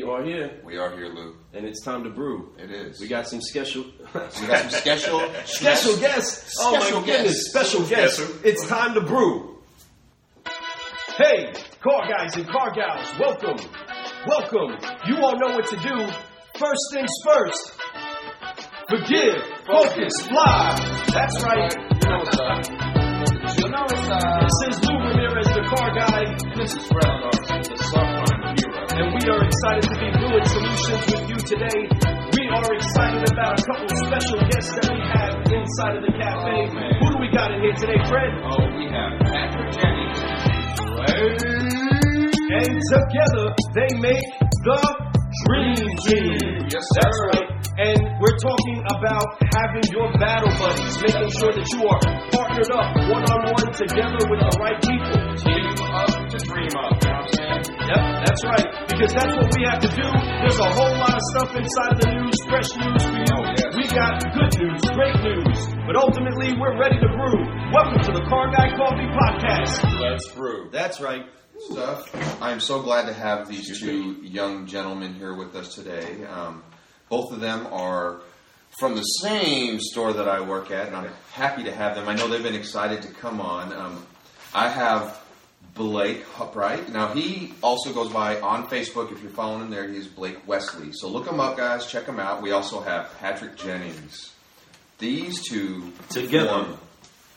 We are here, We are here, Lou. and it's time to brew. It is. We got some special, We got some special, special guests. Oh my goodness, guests. special guests! It's time to brew. Hey, car guys and car gals, welcome, welcome. You all know what to do. First things first. Forgive, focus, fly. That's right. You know what's up. you know what's up. This is Lou Ramirez, the car guy, this is Relinor, the subprime hero. And we are excited to be Fluid Solutions with you today. We are excited about a couple special guests that we have inside of the cafe. Oh. Who do we got in here today, Fred? Oh, we have Patrick Jennings. And together they make the Dream Team. Yes, That's sir. right. And we're talking about having your battle buddies, making sure that you are partnered up one on one together with the right people. Team up to dream up. You know what I'm saying? Yep, that's right. Because that's what we have to do. There's a whole lot of stuff inside of the news, fresh news for you. Oh, yes. We got good news, great news. But ultimately, we're ready to brew. Welcome to the Car Guy Coffee Podcast. Let's brew. That's right. stuff. I am so glad to have these two young gentlemen here with us today. Um, both of them are from the same store that I work at, and I'm happy to have them. I know they've been excited to come on. Um, I have Blake Upright. Now, he also goes by on Facebook. If you're following him there, he's Blake Wesley. So look him up, guys. Check him out. We also have Patrick Jennings. These two Together.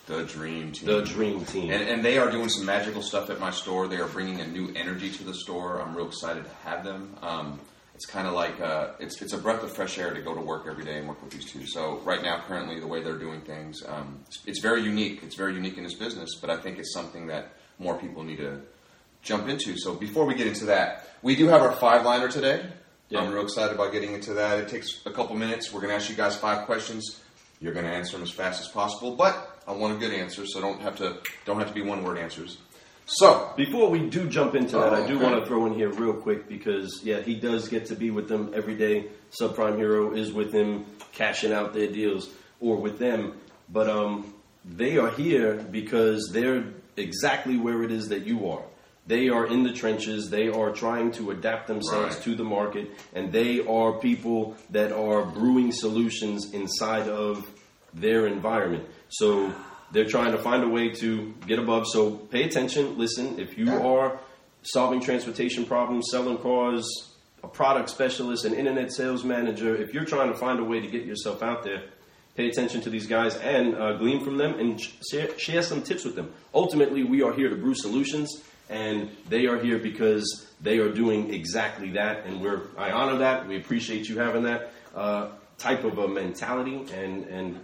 the dream team. The Dream Team. And, and they are doing some magical stuff at my store. They are bringing a new energy to the store. I'm real excited to have them. Um, it's kind of like uh, it's it's a breath of fresh air to go to work every day and work with these two. So right now, currently, the way they're doing things, um, it's, it's very unique. It's very unique in this business, but I think it's something that more people need to jump into. So before we get into that, we do have our five liner today. Yeah. I'm real excited about getting into that. It takes a couple minutes. We're going to ask you guys five questions. You're going to answer them as fast as possible, but I want a good answer, so don't have to don't have to be one word answers. So Before we do jump into that, I do Oh, want to throw in here real quick because, yeah, he does get to be with them every day. Subprime Hero is with him, cashing out their deals, or with them. But um, they are here because they're exactly where it is that you are. They are in the trenches. They are trying to adapt themselves Right. to the market, and they are people that are brewing solutions inside of their environment. So they're trying to find a way to get above. So pay attention, listen. If you are solving transportation problems, selling cars, a product specialist, an internet sales manager, if you're trying to find a way to get yourself out there, pay attention to these guys and uh, glean from them and sh- share, share some tips with them. Ultimately, we are here to brew solutions, and they are here because they are doing exactly that. And we're I honor that. We appreciate you having that uh, type of a mentality, and and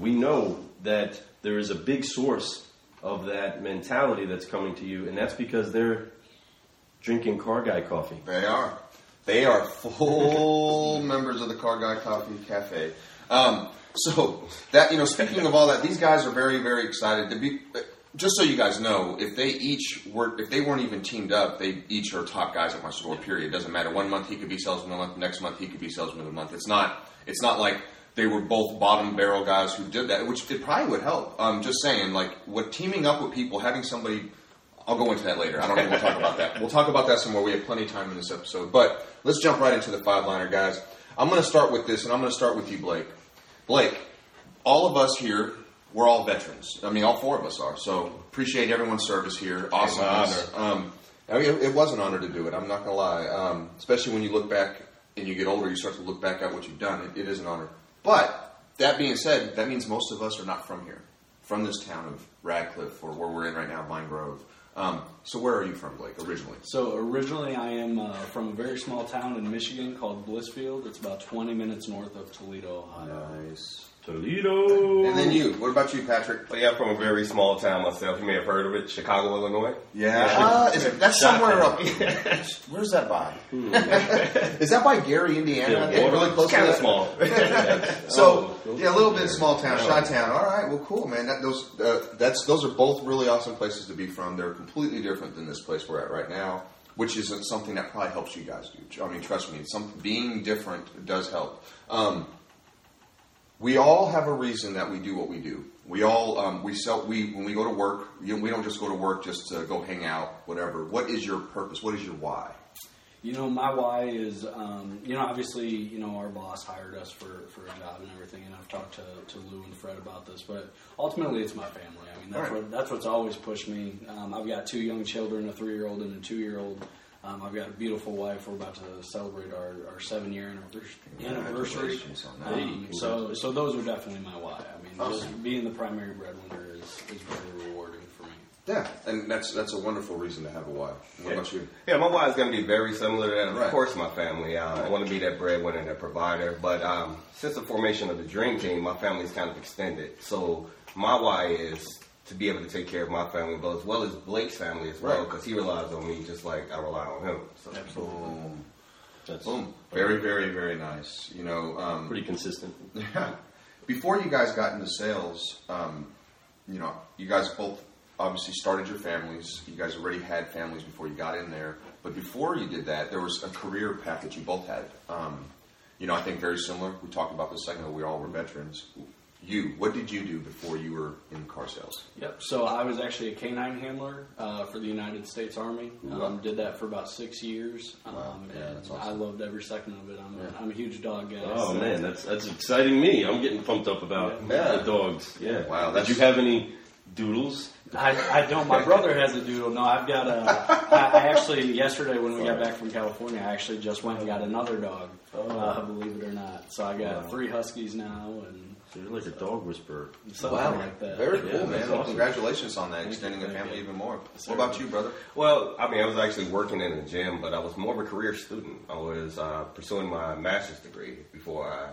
we know that there is a big source of that mentality that's coming to you, and that's because they're drinking car guy coffee. they are they are full members of the Car Guy Coffee Cafe. Um, so that you know, speaking of all that, these guys are very very excited to be. Just so you guys know, if they each were, if they weren't even teamed up, they each are top guys at my store. Period. It doesn't matter. One month he could be salesman of the month. Next month he could be salesman of the month. It's not. It's not like they were both bottom barrel guys who did that, which it probably would help. I'm um, just saying, like, what teaming up with people, having somebody. I'll go into that later. I don't want to talk about that. We'll talk about that some more. We have plenty of time in this episode. But let's jump right into the five liner, guys. I'm going to start with this, and I'm going to start with you, Blake. Blake, all of us here, we're all veterans. I mean, all four of us are. So appreciate everyone's service here. Awesome. It's Um, I mean, it, it was an honor to do it. I'm not going to lie. Um, especially when you look back and you get older, you start to look back at what you've done. It, it is an honor. But that being said, that means most of us are not from here, from this town of Radcliff or where we're in right now, Vine Grove. Um, so where are you from, Blake, originally? So originally, I am uh, from a very small town in Michigan called Blissfield. It's about 20 minutes north of Toledo, Ohio. Nice. Toledo. And then you. What about you, Patrick? Well, yeah, I'm from a very small town myself. You may have heard of it, Chicago, Illinois. Yeah, uh, is it, that's somewhere up. Where's that by? is that by Gary, Indiana? Yeah, really close kind to of that? small. So yeah, a little bit small town, Chi Town. All right, well, cool, man. That, those uh, that's those are both really awesome places to be from. They're completely different than this place we're at right now, which is something that probably helps you guys do. I mean, trust me, some being different does help. Um, we all have a reason that we do what we do. We all um, we sell we when we go to work. You know, we don't just go to work just to go hang out, whatever. What is your purpose? What is your why? You know, my why is, um, you know, obviously, you know, our boss hired us for, for a job and everything, and I've talked to, to Lou and Fred about this, but ultimately it's my family. I mean, that's, Right. what, that's what's always pushed me. Um, I've got two young children, a three year old and a two year old. Um, I've got a beautiful wife. We're about to celebrate our, our seven year anniversary. anniversary. On that. Um, so, so those are definitely my why. I mean, Awesome. just being the primary breadwinner is, is very rewarding. Yeah, and that's that's a wonderful reason to have a why. What about you? Yeah, my why is going to be very similar to that. Of Right. course, my family. Uh, I want to be that breadwinner and that provider. But um, since the formation of the Dream Team, my family's kind of extended. So my why is to be able to take care of my family, but as well as Blake's family as well, Right. because he relies on me just like I rely on him. So Boom, That's boom. Very, very, very nice. You know, um, pretty consistent. Yeah. Before you guys got into sales, um, you know, you guys both obviously started your families. You guys already had families before you got in there. But before you did that, there was a career path that you both had. Um, you know, I think very similar. We talked about this a second ago. We all were veterans. You, what did you do before you were in car sales? Yep. So I was actually a canine handler uh, for the United States Army. Wow. Um, did that for about six years. Um, Wow. Yeah, and that's I loved every second of it. I'm, Yeah. I'm a huge dog guy. Oh so- man, that's that's exciting me. I'm getting pumped up about Yeah. the dogs. Yeah. Wow, Did you have any doodles? I, I don't. My brother has a doodle. No, I've got a. I, I actually yesterday when we got back from California, I actually just went and got another dog. Uh, believe it or not. So I got Wow. three huskies now and So you're like a dog whisperer. something like that. Very Yeah, cool, man. awesome. congratulations on that, Thank extending you, the family you. even more. Yes, what about you, brother? Well, I mean, I was actually working in a gym, but I was more of a career student. I was uh, pursuing my master's degree before I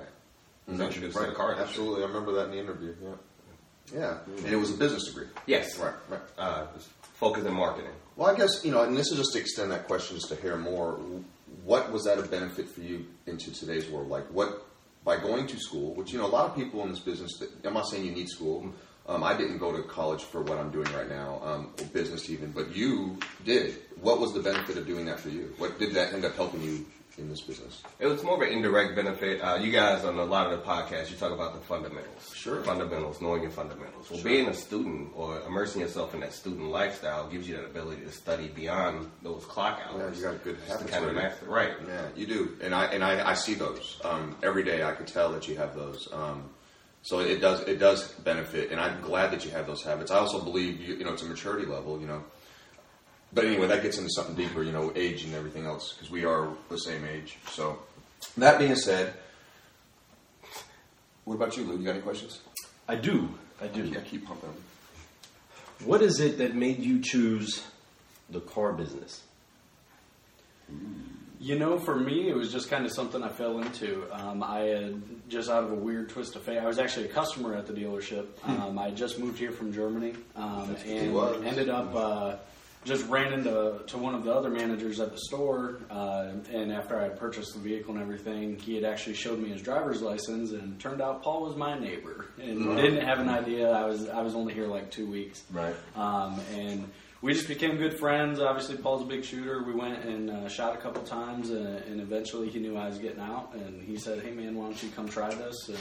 was introduced to the car industry. Absolutely, I remember that in the interview. Yeah, yeah, and it was a business degree. Yes. Right, right. Uh, focus in marketing. Well, I guess you know, and this is just to extend that question just to hear more. What was that a benefit for you into today's world? Like, what by going to school, which you know, a lot of people in this business. That, I'm not saying you need school. Um, I didn't go to college for what I'm doing right now, um, or business even, but you did. What was the benefit of doing that for you? What did that end up helping you in this business? It was more of an indirect benefit. Uh, you guys on a lot of the podcasts, you talk about the fundamentals. Sure. Fundamentals, knowing your fundamentals. Well, Sure. being a student or immersing yourself in that student lifestyle gives you that ability to study beyond those clock hours. Yeah, you got a good habits kind of master, right? Yeah, you do, and I and I, I see those um, every day. I could tell that you have those. Um, so it does it does benefit, and I'm glad that you have those habits. I also believe you, you know it's a maturity level, you know. But anyway, that gets into something deeper, you know, age and everything else, because we are the same age. So that being said, what about you, Lou? You got any questions? I do. I do. Yeah, keep pumping. What is it that made you choose the car business? You know, for me, it was just kind of something I fell into. Um, I had just out of a weird twist of fate. I was actually a customer at the dealership. Um, I had just moved here from Germany um, and was. ended up uh, just ran into to one of the other managers at the store. Uh, and after I had purchased the vehicle and everything, he had actually showed me his driver's license, and turned out Paul was my neighbor, and didn't have an idea. I was I was only here like two weeks. Right. Um, and we just became good friends. Obviously, Paul's a big shooter. We went and uh, shot a couple times, and, and eventually he knew I was getting out. And he said, "Hey, man, why don't you come try this?" And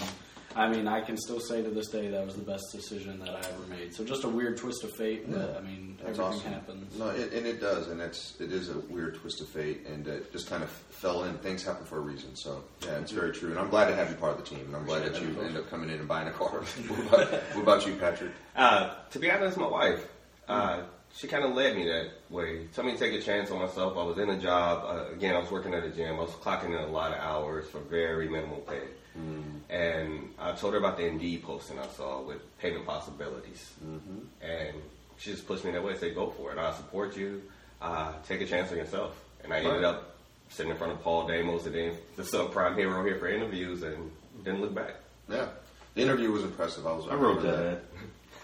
I mean, I can still say to this day that was the best decision that I ever made. So just a weird twist of fate, but I mean, That's everything awesome. happens. No, it, and it does, and it's it is a weird twist of fate, and it just kind of fell in. Things happen for a reason, so yeah, it's very true. And I'm glad to have you part of the team, and I'm glad that you end up coming in and buying a car. what, about, what about you, Patrick? Uh, to be honest, my wife, uh, she kind of led me that way. Told me to take a chance on myself. I was in a job. Uh, again, I was working at a gym. I was clocking in a lot of hours for very minimal pay. And I told her about the Indeed posting I saw with payment possibilities. And she just pushed me that way. and Said, "Go for it. I'll support you. Uh, take a chance on yourself." And I ended up sitting in front of Paul Damos, the, the subprime hero here for interviews, and didn't look back. Yeah, the interview was impressive. I was I wrote remember that.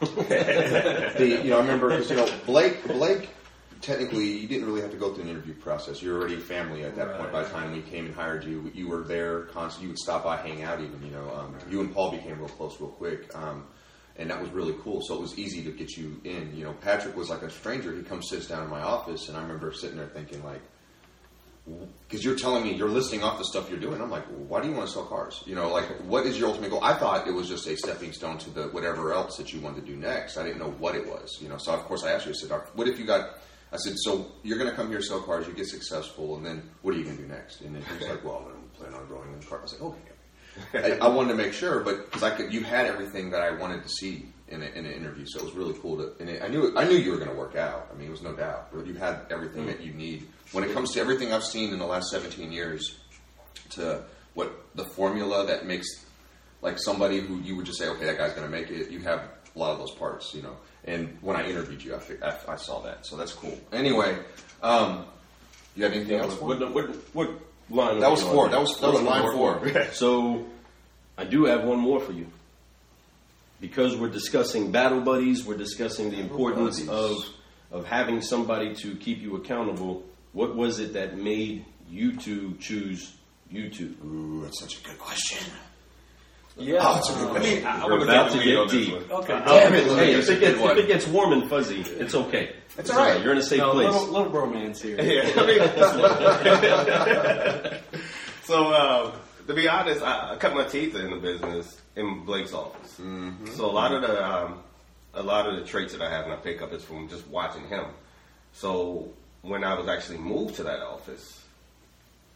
The, you know, I remember because you know Blake Blake. Technically, you didn't really have to go through an interview process. You're already family at that point. By the time we came and hired you, you were there constant. You would stop by, hang out, even. You know, um, you and Paul became real close, real quick. Um, and that was really cool. So it was easy to get you in. You know, Patrick was like a stranger. He comes sits down in my office, and I remember sitting there thinking like, because you're telling me you're listing off the stuff you're doing. I'm like, why do you want to sell cars? You know, like what is your ultimate goal? I thought it was just a stepping stone to the whatever else that you wanted to do next. I didn't know what it was. You know, so of course I asked you. I said, "What if you got I said, so you're going to come here, sell cars, you get successful, and then what are you going to do next? And then he was like, well, I'm planning on growing in the car. I was like, okay. I, I wanted to make sure, but because I could, you had everything that I wanted to see in, a, in an interview, so it was really cool to. And it, I knew I knew you were going to work out. I mean, it was no doubt. You had everything that mm. you need when it comes to everything I've seen in the last 17 years. To what the formula that makes like somebody who you would just say, okay, that guy's going to make it. You have a lot of those parts, you know. And when I interviewed you, I, I, I saw that, so that's cool. Anyway, um, you have anything else? For? What, what, what line? That was four. That was that was line four. So, I do have one more for you. Because we're discussing battle buddies, we're discussing the importance buddies. of of having somebody to keep you accountable. What was it that made you two choose YouTube? Ooh, that's such a good question. Yeah. Oh, it's a good question. I, I We're want about to to get get on this deep. Okay. Damn it, Hey, if it, gets, if it gets warm and fuzzy, it's okay. It's all right. You're in a safe No, place. little, little bromance here. Yeah, I mean, so uh, to be honest, I, I cut my teeth in the business in Blake's office. So a lot of the um, a lot of the traits that I have and I pick up is from just watching him. So when I was actually moved to that office,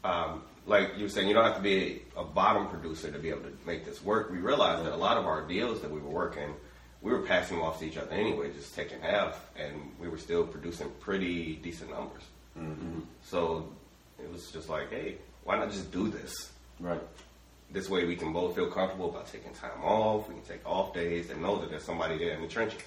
um, like you were saying, you don't have to be a, a bottom producer to be able to make this work. We realized that a lot of our deals that we were working, we were passing off to each other anyway, just taking half, and we were still producing pretty decent numbers. Mm-hmm. So it was just like, hey, why not just do this? right. This way we can both feel comfortable about taking time off. We can take off days and know that there's somebody there in the trenches.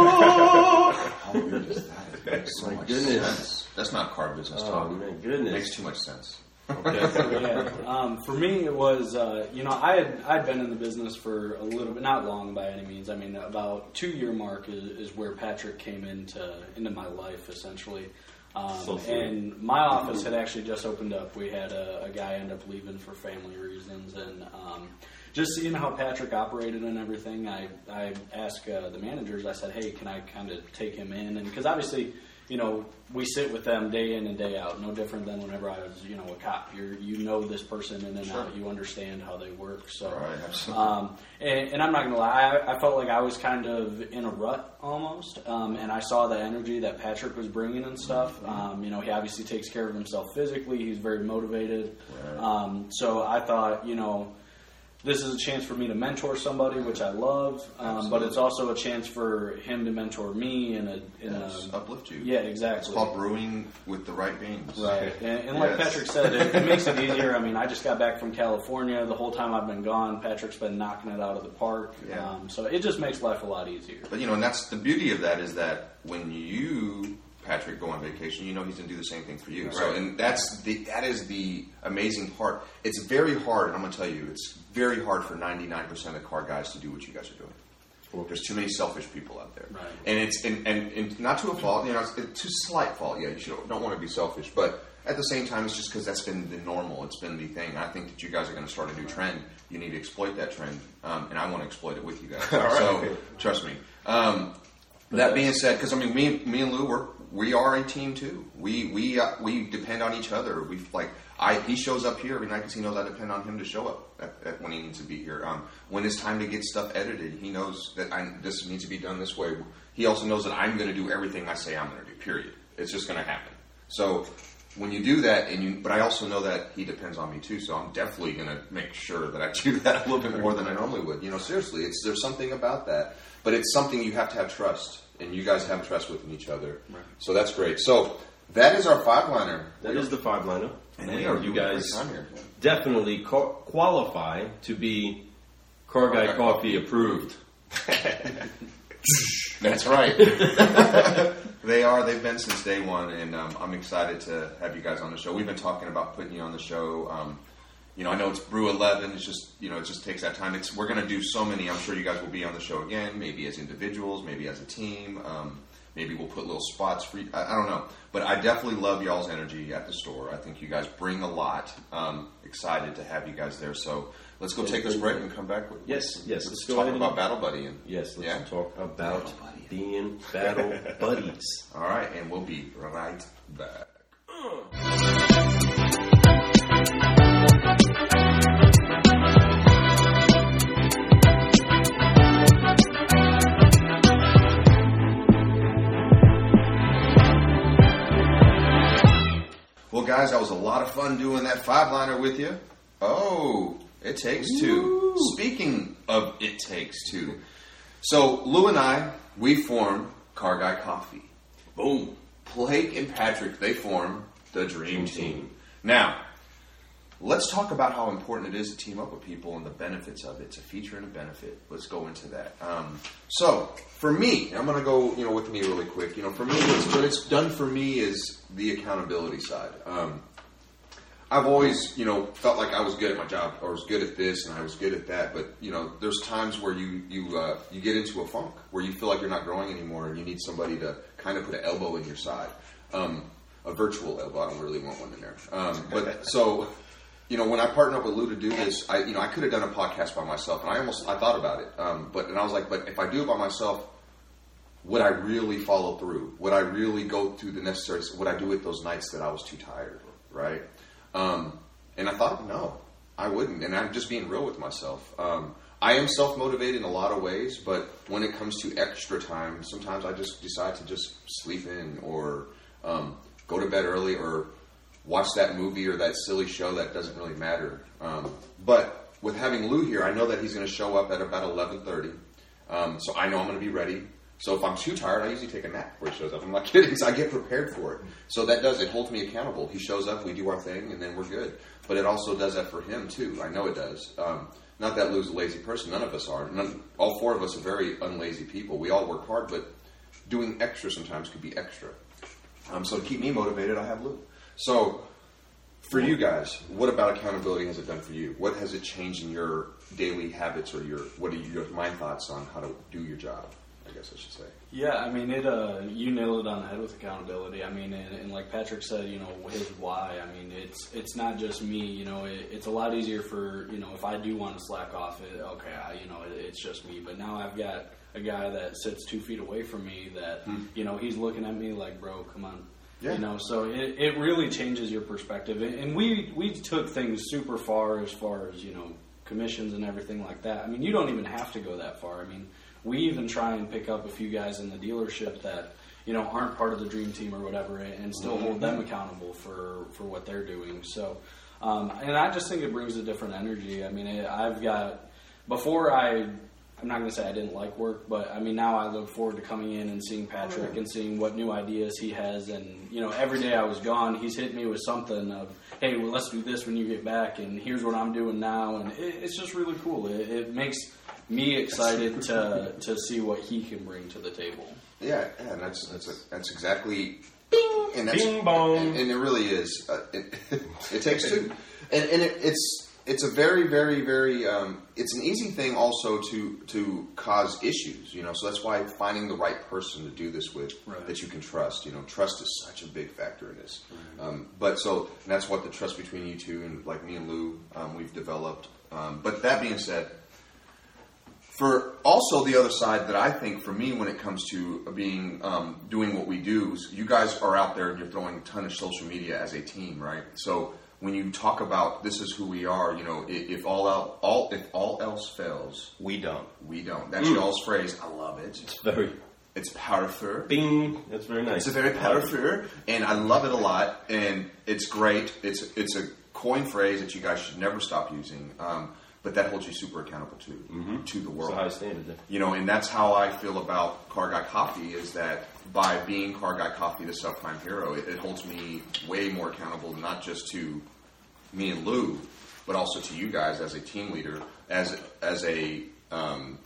How weird is that? It makes so My much goodness. sense. That's not car business Oh talk. my It goodness. makes too much sense. Okay. yeah. Um, for me, it was uh, you know I had I'd been in the business for a little bit, not long by any means. I mean, about two year mark is, is where Patrick came into into my life essentially. Um, So sweet. and my office had actually just opened up. We had a, a guy end up leaving for family reasons, and um, just seeing how Patrick operated and everything, I I asked uh, the managers. I said, "Hey, can I kind of take him in?" And because obviously, you know, we sit with them day in and day out. No different than whenever I was, you know, a cop. You you know this person in and out. You understand how they work. So, Right, um, and, and I'm not gonna lie, I, I felt like I was kind of in a rut almost, um, and I saw the energy that Patrick was bringing and stuff. Um, you know, he obviously takes care of himself physically. He's very motivated. Um, so I thought, you know, this is a chance for me to mentor somebody, which I love, um, but it's also a chance for him to mentor me in a in Yes, a uplift you. yeah, It's exactly. called brewing with the right beans. Right, and, and like Yes. Patrick said, it, it makes it easier. I mean, I just got back from California. The whole time I've been gone, Patrick's been knocking it out of the park. Yeah. Um, so it just makes life a lot easier. But you know, and that's the beauty of that is that when you Patrick go on vacation, you know he's going to do the same thing for you. So, and that's the that is the amazing part. It's very hard, and I'm going to tell you, it's very hard for 99% of car guys to do what you guys are doing. There's too many selfish people out there, Right. and it's and, and, and not to a fault, you know, it's, it's to slight fault. Yeah, you should, don't want to be selfish, but at the same time, it's just because that's been the normal. It's been the thing. I think that you guys are going to start a new trend. You need to exploit that trend, um, and I want to exploit it with you guys. So trust me. Um, that being said, because I mean, me, me and Lou, we're, we are a team too. We we uh, we depend on each other. We like I he shows up here every night because he knows I depend on him to show up at, at when he needs to be here. Um, when it's time to get stuff edited, he knows that I, this needs to be done this way. He also knows that I'm going to do everything I say I'm going to do. Period. It's just going to happen. So when you do that, and you, but I also know that he depends on me too. So I'm definitely going to make sure that I do that a little bit more than I normally would. You know, seriously, it's there's something about that, but it's something you have to have trust, and you guys have trust within each other. So that's great. So that is our five liner. That is the five liner. and we are you doing a great guys time definitely co- qualify to be Car Guy Car Guy Coffee approved. That's right. they are. They've been since day one, and um, I'm excited to have you guys on the show. We've been talking about putting you on the show. Um, you know, I know it's Brew 11. It's just you know, it just takes that time. It's we're going to do so many. I'm sure you guys will be on the show again, maybe as individuals, maybe as a team. Um, maybe we'll put little spots for. You. I, I don't know, but I definitely love y'all's energy at the store. I think you guys bring a lot. Um, excited to have you guys there. So let's go take this break and come back with Yes, yes, Let's, let's talk ahead and- about Battle Buddy and Yes, let's Yeah? talk about being battle buddies. All right, and we'll be right back. Well, guys, that was a lot of fun doing that five liner with you. Oh, it takes two. Speaking of it takes two, so Lou and I we formed Car Guy Coffee. Boom. Blake and Patrick they form the Dream Team. Now, let's talk about how important it is to team up with people and the benefits of it. It's a feature and a benefit. Let's go into that. Um, so, for me, I'm going to go, you know, with me really quick. You know, for me, what's, what it's done for me is the accountability side. Um, I've always, you know, felt like I was good at my job, or was good at this, and I was good at that. But you know, there's times where you you uh, you get into a funk where you feel like you're not growing anymore, and you need somebody to kind of put an elbow in your side, um, a virtual elbow. I don't really want one in there. Um, but so, you know, when I partnered up with Lou to do this, I you know I could have done a podcast by myself, and I almost I thought about it, um, but and I was like, but if I do it by myself, would I really follow through? Would I really go through the necessary? Would I do it those nights that I was too tired? Right? Um, and I thought, no, I wouldn't. And I'm just being real with myself. Um, I am self motivated in a lot of ways, but when it comes to extra time, sometimes I just decide to just sleep in or um, go to bed early or watch that movie or that silly show that doesn't really matter. Um, but with having Lou here, I know that he's going to show up at about 11:30, um, so I know I'm going to be ready. So if I'm too tired, I usually take a nap before he shows up. I'm not kidding. So I get prepared for it. So that does it holds me accountable. He shows up, we do our thing, and then we're good. But it also does that for him too. I know it does. Um, not that Lou's a lazy person. None of us are. None, all four of us are very unlazy people. We all work hard, but doing extra sometimes could be extra. Um, so to keep me motivated, I have Lou. So for you guys, what about accountability has it done for you? What has it changed in your daily habits or your what are your my thoughts on how to do your job? I guess I should say. Yeah, I mean, it. Uh, you nailed it on the head with accountability. I mean, and, and like Patrick said, you know, his why. I mean, it's it's not just me. You know, it, it's a lot easier for you know if I do want to slack off. It, okay, I, you know, it, it's just me. But now I've got a guy that sits two feet away from me that you know he's looking at me like, bro, come on. Yeah. You know, so it, it really changes your perspective. And, we we took things super far as far as you know commissions and everything like that. I mean, you don't even have to go that far. I mean, we even try and pick up a few guys in the dealership that you know aren't part of the dream team or whatever, and still hold them accountable for for what they're doing. So, um, and I just think it brings a different energy. I mean, it, I've got before I. I'm not going to say I didn't like work, but I mean now I look forward to coming in and seeing Patrick and seeing what new ideas he has. And you know, every day I was gone, he's hit me with something of, "Hey, well, let's do this when you get back," and here's what I'm doing now, and it, it's just really cool. It, it makes me excited to to see what he can bring to the table. Yeah, yeah, and that's that's a, that's exactly bing, and that's Bing bong. and, and it really is. Uh, it, it takes two, and and it, it's it's a very very very um, it's an easy thing also to to cause issues. You know, so that's why finding the right person to do this with Right. that you can trust. You know, trust is such a big factor in this. Um, but so and that's what the trust between you two and like me and Lou um, we've developed. Um, but that being said, for also the other side that I think for me when it comes to being um, doing what we do, you guys are out there and you're throwing a ton of social media as a team, right? So when you talk about this is who we are, you know, if, if all out, all if all else fails, We don't. we don't. That's y'all's phrase. I love it. It's very It's powerful. bing. That's very nice. It's a very powerful, and I love it a lot, and it's great. It's it's a coin phrase that you guys should never stop using, um, but that holds you super accountable to to the It's world a high standard you know, and that's how I feel about Car Guy Coffee is that by being Car Guy Coffee, the subprime hero, it, it holds me way more accountable, not just to me and Lou, but also to you guys as a team leader, as as a um,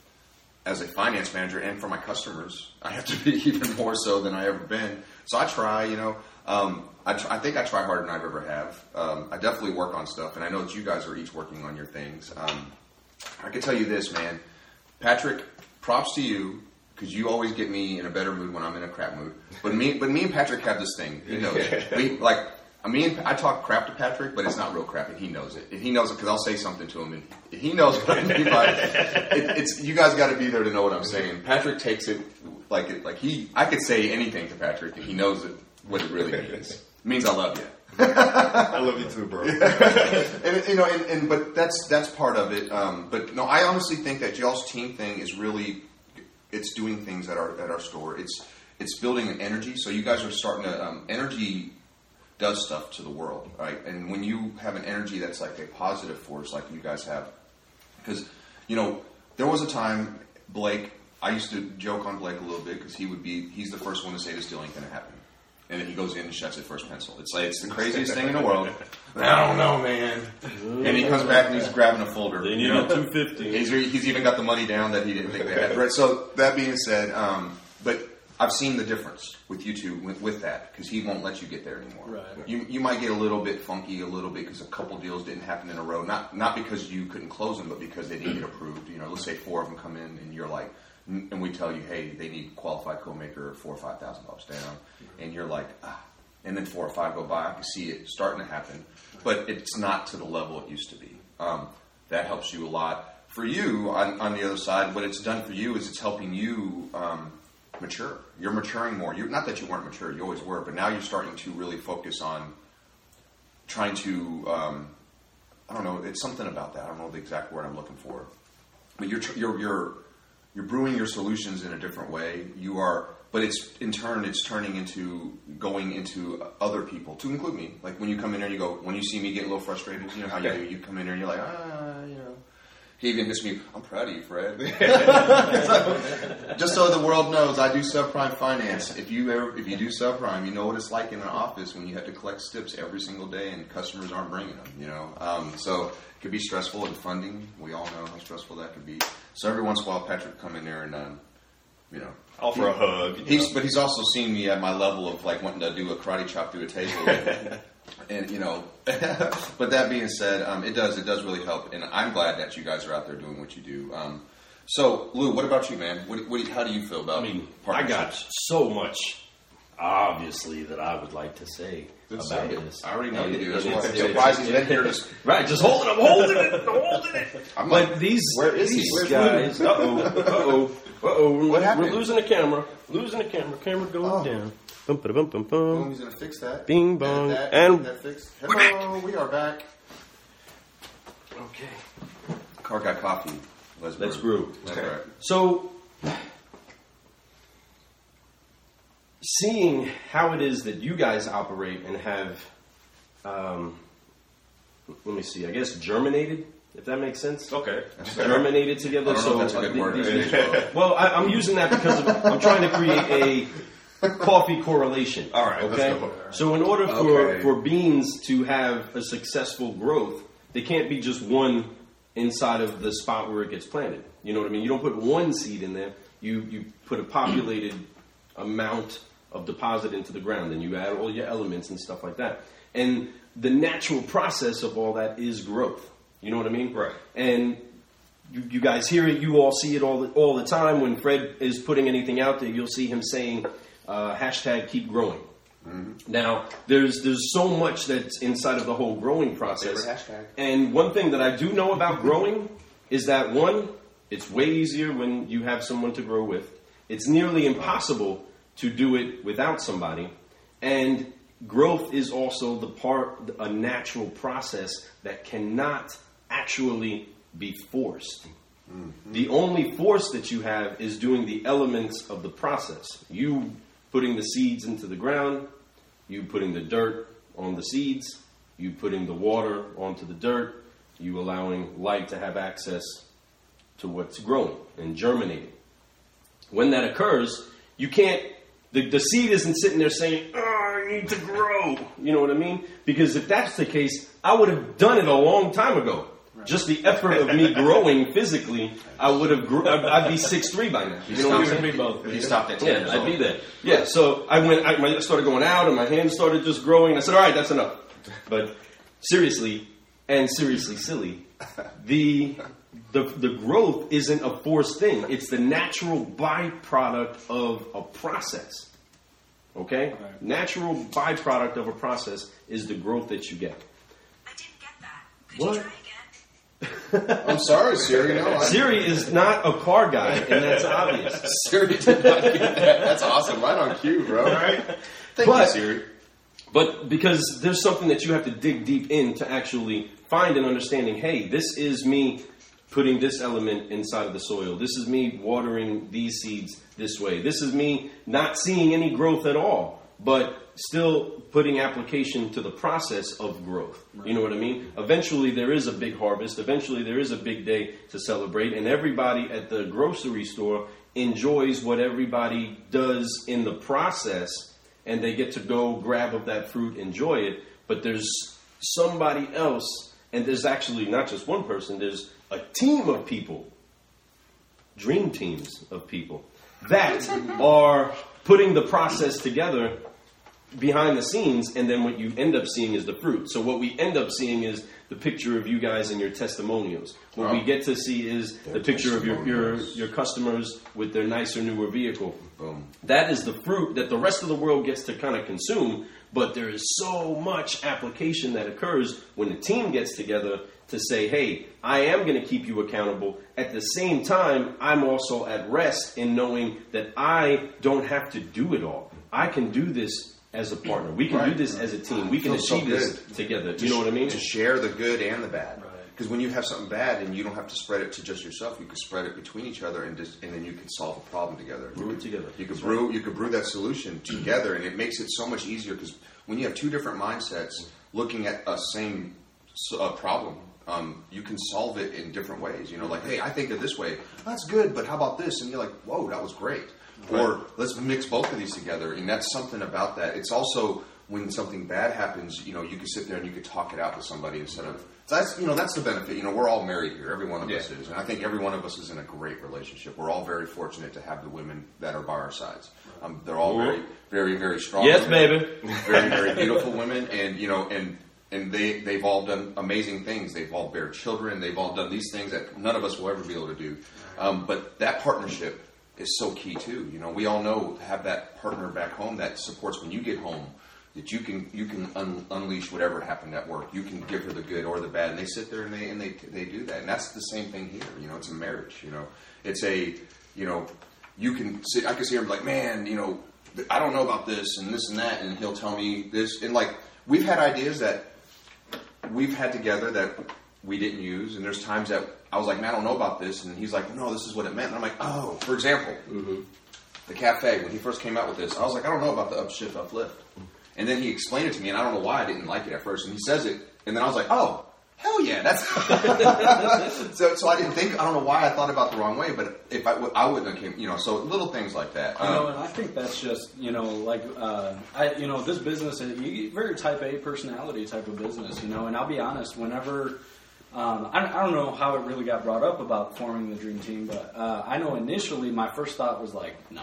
as a finance manager, and for my customers. I have to be even more so than I ever been. So I try, you know. Um, I, I think I try harder than I've ever have. Um, I definitely work on stuff, and I know that you guys are each working on your things. Um, I can tell you this, man. Patrick, props to you because you always get me in a better mood when I'm in a crap mood. But me, but me and Patrick have this thing. He knows. it. we like. I mean, I talk crap to Patrick, but it's not real crap, and he knows it. And he knows it because I'll say something to him, and he knows what I mean by it. it it's you guys got to be there to know what I'm saying. Patrick takes it like it, like he. I could say anything to Patrick, and he knows it, what it really means. It means I love you. I love you too, bro. and you know, and, and but that's that's part of it. Um, but no, I honestly think that y'all's team thing is really it's doing things at our at our store. It's it's building an energy. So you guys are starting to um, energy. does stuff to the world, right? And when you have an energy that's like a positive force, like you guys have, because you know there was a time Blake. I used to joke on Blake a little bit because he would be he's the first one to say this deal ain't gonna happen, and then he goes in and shuts it first pencil. It's like it's the craziest thing in the world. I don't know, man. And he comes back and he's grabbing a folder. They you need know? a 250. He's, he's even got the money down that he didn't think they had. Right. So that being said, um, but I've seen the difference with you two with, with that because he won't let you get there anymore. Right. You you might get a little bit funky a little bit because a couple deals didn't happen in a row. Not not because you couldn't close them, but because they didn't get approved. You know, let's say four of them come in and you're like, and we tell you, hey, they need qualified co-maker four or five thousand dollars down, and you're like, ah. And then four or five go by. I can see it starting to happen, but it's not to the level it used to be. Um, that helps you a lot. For you, on, on the other side, what it's done for you is it's helping you um, mature. You're maturing more. You're, not that you weren't mature, you always were, but now you're starting to really focus on trying to. Um, I don't know. It's something about that. I don't know the exact word I'm looking for, but you're you're you're you're brewing your solutions in a different way. You are, but it's in turn it's turning into going into other people, to include me. Like when you come in here and you go, when you see me get a little frustrated, you know how you do. You come in here and you're like, ah, you know. He even hits me. I'm proud of you, Fred. Just so the world knows, I do subprime finance. If you ever, if you do subprime, you know what it's like in an office when you have to collect stips every single day and customers aren't bringing them. You know, um, so it could be stressful in funding. We all know how stressful that could be. So every once in a while, Patrick would come in there and, um, you know, Offer a hug. He's, know. but he's also seen me at my level of like wanting to do a karate chop through a table, and you know. but that being said, um, it does it does really help, and I'm glad that you guys are out there doing what you do. Um, so, Lou, what about you, man? What, what, how do you feel about? I mean, I got so much, obviously, that I would like to say Let's about say this. I already know you do. That's why I'm surprised he's been here. To, Right, just holding it, I'm holding it, I'm holding it. I'm But like, these, where is these Where's guys, uh oh, uh oh, uh oh, we're, What happened? we're losing the camera, losing the camera, camera going Oh. down. Bum, ba, bum, bum, Boom, bum. he's gonna fix that. Bing, Get bong, that, and- get that fixed. Hello, we are back. Okay. Car Guy Coffee. Let's, Let's brew. That's right. So, seeing how it is that you guys operate and have, um, let me see, I guess germinated, if that makes sense. Okay. Germinated together. I don't know so if that's a good uh, word. these- It is, well. Well, I, I'm using that because of, I'm trying to create a coffee correlation. All right, Okay. So in order for Okay. for beans to have a successful growth, they can't be just one inside of the spot where it gets planted. You know what I mean? You don't put one seed in there. You you put a populated amount of deposit into the ground, and you add all your elements and stuff like that. And the natural process of all that is growth. You know what I mean? Right. And you, you guys hear it. You all see it all the, all the time. When Fred is putting anything out there, you'll see him saying uh, hashtag keep growing. Now, there's there's so much that's inside of the whole growing process. And one thing that I do know about growing is that one, it's way easier when you have someone to grow with. It's nearly impossible to do it without somebody. And growth is also the part a natural process that cannot actually be forced. The only force that you have is doing the elements of the process. You putting the seeds into the ground, you putting the dirt on the seeds, you putting the water onto the dirt, you allowing light to have access to what's growing and germinating. When that occurs, you can't, the, the seed isn't sitting there saying, oh, I need to grow. You know what I mean? Because if that's the case, I would have done it a long time ago. Just the effort of me growing physically, I would have. Grew, I'd, I'd be six three by now. You know what I'm saying? We both. He stopped at 10 Yeah, I'd be there. Yeah, so I went. I, my, started going out, and my hands started just growing. I said, "All right, that's enough." But seriously, and seriously silly, the the the growth isn't a forced thing. It's the natural byproduct of a process. Okay, Right. natural byproduct of a process is the growth that you get. I didn't get that. Could What? You try again? I'm sorry, Siri. No, I, Siri is not a car guy, and that's obvious. Siri did not get that. That's awesome. Right on cue, bro. Right? Thank But- you, Siri. But because there's something that you have to dig deep in to actually find an understanding. Hey, this is me putting this element inside of the soil. This is me watering these seeds this way. This is me not seeing any growth at all but still putting application to the process of growth. You know what I mean? Eventually, there is a big harvest. Eventually, there is a big day to celebrate, and everybody at the grocery store enjoys what everybody does in the process, and they get to go grab of that fruit, enjoy it. But there's somebody else, and there's actually not just one person, there's a team of people dream teams of people that are putting the process together behind the scenes, and then what you end up seeing is the fruit. So what we end up seeing is the picture of you guys and your testimonials. What we get to see is the picture of your, your your customers with their nicer, newer vehicle. Boom. That is the fruit that the rest of the world gets to kind of consume, but there is so much application that occurs when the team gets together to say, hey, I am going to keep you accountable. At the same time, I'm also at rest in knowing that I don't have to do it all. I can do this as a partner. We can do this as a team. We can Feels so achieve this together. You know what I mean? To share the good and the bad. Right. Because when you have something bad and you don't have to spread it to just yourself, you can spread it between each other and just and then you can solve a problem together. Brew it together. You could That's brew you could brew that solution together, and it makes it so much easier because when you have two different mindsets looking at a same uh, problem, um, you can solve it in different ways. You know, like hey, I think of this way. That's good, but how about this? And you're like, whoa, that was great. Or let's mix both of these together, and that's something about that. It's also when something bad happens, you know, you can sit there and you could talk it out with somebody instead of. So that's you know that's the benefit. You know, we're all married here. Every one of us is, and I think every one of us is in a great relationship. We're all very fortunate to have the women that are by our sides. Um, they're all very, very, very strong. Yes, women. baby. very, very beautiful women, and you know, and and they they've all done amazing things. They've all bear children. They've all done these things that none of us will ever be able to do. Um, but that partnership is so key too. You know, we all know to have that partner back home that supports when you get home. That you can you can un- unleash whatever happened at work. You can give her the good or the bad, and they sit there and they and they they do that. And that's the same thing here. You know, it's a marriage. You know, it's a you know you can sit. I can see him like, man, you know, I don't know about this and this and that, and he'll tell me this. And like, we've had ideas that we've had together that we didn't use, and there's times that I was like, man, I don't know about this, and he's like, no, this is what it meant. And I'm like, oh, for example, the cafe when he first came out with this, I was like, I don't know about the upshift uplift, and then he explained it to me, and I don't know why I didn't like it at first, and he says it, and then I was like, oh. Hell yeah, that's so. So I didn't think. I don't know why I thought about the wrong way, but if I, would, I wouldn't have came. You know, so little things like that. You know, Um, and I think that's just you know, like uh, I, you know, this business is you very type A personality type of business, you know. And I'll be honest, whenever um, I, I don't know how it really got brought up about forming the dream team, but uh, I know initially my first thought was like, nah,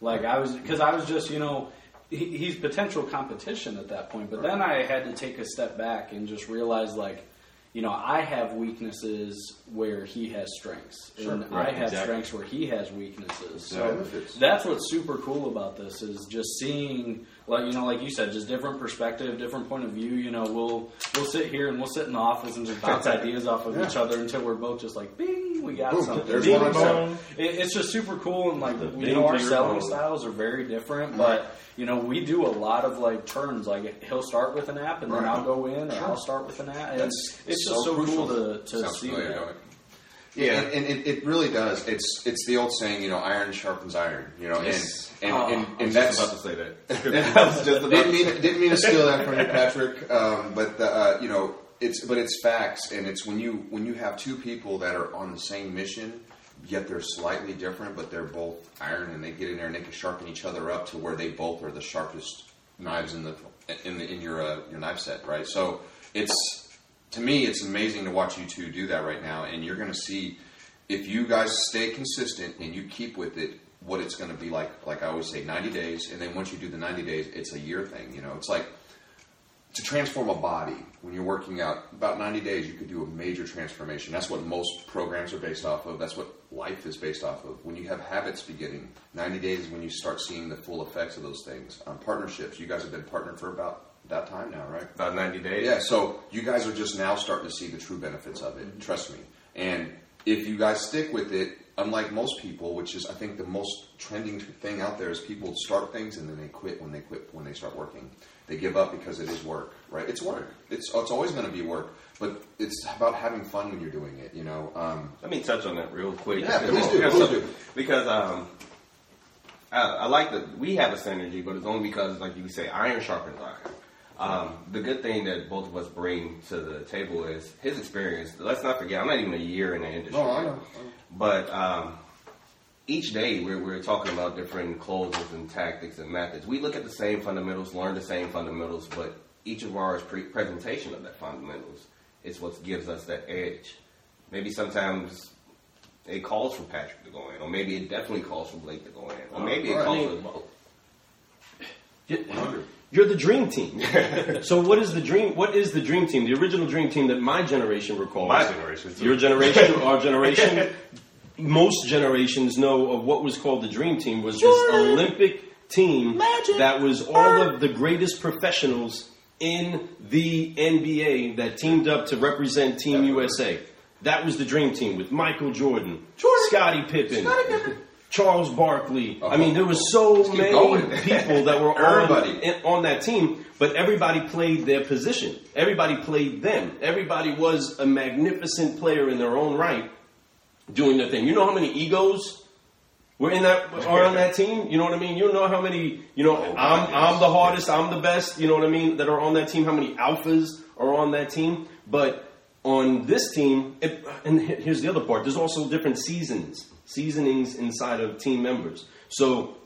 like I was because I was just you know. he- He's potential competition at that point, but then I had to take a step back and just realize, like, you know, I have weaknesses where he has strengths, and I have exactly. strengths where he has weaknesses. So Benefits. that's what's super cool about this is just seeing, like you know, like you said, just different perspective, different point of view. You know, we'll we'll sit here and we'll sit in the office and just bounce ideas off of each other until we're both just like, bing, we got Boom, something. there's Bing, one so it, it's just super cool and like you know, our selling styles are very different, but. You know, we do a lot of like turns. Like he'll start with an app, and then I'll go in, or Sure. I'll start with an app. And That's it's so just so crucial. cool to, to Sounds see that. Yeah, and, and it, it really does. It's it's the old saying, you know, iron sharpens iron. You know, Yes. and and, Oh, and, I and was that's just about to say that. Didn't mean didn't mean to steal that from you, Patrick. Um, but the, uh, you know, it's but it's facts, and it's when you when you have two people that are on the same mission, yet they're slightly different, but they're both iron, and they get in there and they can sharpen each other up to where they both are the sharpest knives in the in the in your uh, your knife set, right? So it's to me, it's amazing to watch you two do that right now, and you're going to see if you guys stay consistent and you keep with it, what it's going to be like. Like I always say, 90 days, and then once you do the 90 days, it's a year thing. You know, it's like to transform a body when you're working out. About 90 days, you could do a major transformation. That's what most programs are based off of. That's what life is based off of. When you have habits beginning, 90 days is when you start seeing the full effects of those things. Um, partnerships, you guys have been partnered for about that time now, right? about 90 days. Yeah, so you guys are just now starting to see the true benefits of it. Trust me. And if you guys stick with it, unlike most people, which is I think the most trending thing out there is people start things and then they quit when they quit when they start working. They give up because it is work, right? It's work. It's it's always going to be work, but it's about having fun when you're doing it. You know. Um, Let me touch on that real quick. Yeah, please do, Because, please do. because um, I, I like that we have a synergy, but it's only because, like you say, iron sharpens iron. Um, the good thing that both of us bring to the table is his experience. Let's not forget, I'm not even a year in the industry. No, I know. But um, each day we're, we're talking about different closes and tactics and methods. We look at the same fundamentals, learn the same fundamentals, but each of ours pre- presentation of that fundamentals is what gives us that edge. Maybe sometimes it calls for Patrick to go in, or maybe it definitely calls for Blake to go in, or maybe it calls for both. You're the dream team. so what is the dream? What is the dream team? The original dream team that my generation recalls. My generation, too. Your generation, our generation. Most generations know of what was called the dream team was this Olympic team that was all of the greatest professionals in the NBA that teamed up to represent Team USA. That was the dream team with Michael Jordan, Scottie Pippen, Charles Barkley. I mean, there was so many going. people that were on, on that team, but everybody played their position. Everybody played them. Everybody was a magnificent player in their own right, doing their thing. You know how many egos were in that are on that team? You know what I mean? You know how many? You know, Oh, I'm yes. I'm the hardest. I'm the best. You know what I mean? That are on that team. How many alphas are on that team? But on this team, it, and here's the other part. There's also different seasons, seasonings inside of team members. So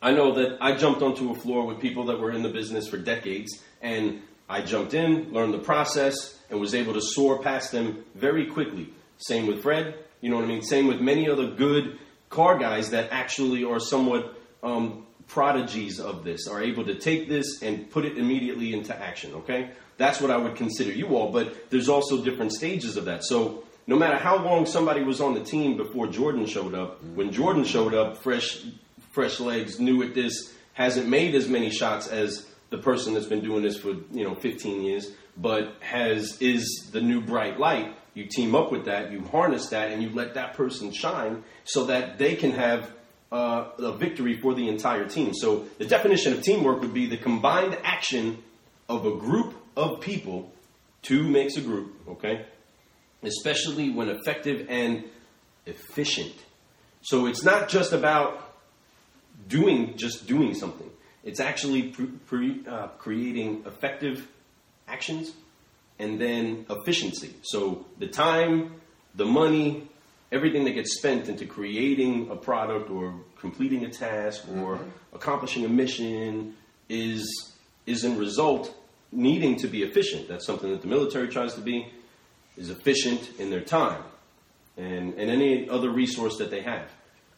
I know that I jumped onto a floor with people that were in the business for decades, and I jumped in, learned the process, and was able to soar past them very quickly. Same with Fred, you know what I mean? Same with many other good car guys that actually are somewhat um, prodigies of this, are able to take this and put it immediately into action, okay? That's what I would consider you all, but there's also different stages of that. So no matter how long somebody was on the team before Jordan showed up, when Jordan showed up, fresh fresh legs, new at this, hasn't made as many shots as the person that's been doing this for you know 15 years, but has is the new bright light. You team up with that, you harness that, and you let that person shine so that they can have uh, a victory for the entire team. So the definition of teamwork would be the combined action of a group of people. Two makes a group, okay? Especially when effective and efficient. So it's not just about doing just doing something. It's actually pre- pre- uh, creating effective actions and then efficiency. So the time, the money, everything that gets spent into creating a product or completing a task or accomplishing a mission is is in result needing to be efficient. That's something that the military tries to be is efficient in their time and, and any other resource that they have.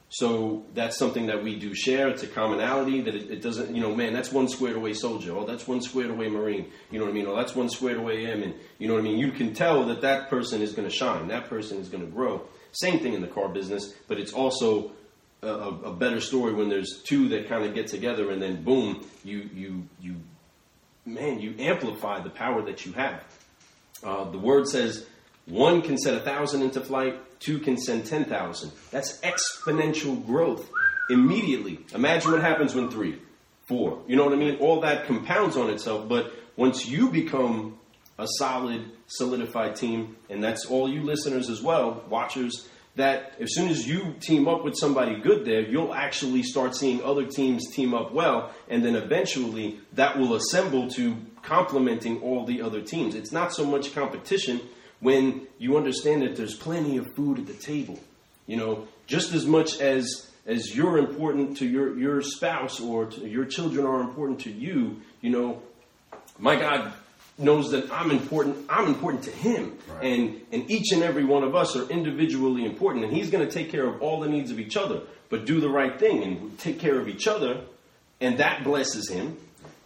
So that's something that we do share. It's a commonality that it, it doesn't, you know, man, that's one squared away soldier. Oh, that's one squared away Marine. You know what I mean? Oh, that's one squared away airman. You know what I mean? You can tell that that person is going to shine. That person is going to grow. Same thing in the car business, but it's also a, a, a better story when there's two that kind of get together and then boom, you, you, you, man, you amplify the power that you have. Uh, the word says one can set a thousand into flight, two can send 10,000. That's exponential growth immediately. Imagine what happens when three, four, you know what I mean? All that compounds on itself, but once you become a solid, solidified team, and that's all you listeners as well, watchers, that as soon as you team up with somebody good there, you'll actually start seeing other teams team up well, and then eventually that will assemble to complementing all the other teams. It's not so much competition when you understand that there's plenty of food at the table. You know, just as much as as you're important to your your spouse or to your children are important to you, you know, my God knows that I'm important. I'm important to Him, and and each and every one of us are individually important, and He's going to take care of all the needs of each other. But do the right thing and take care of each other, and that blesses Him,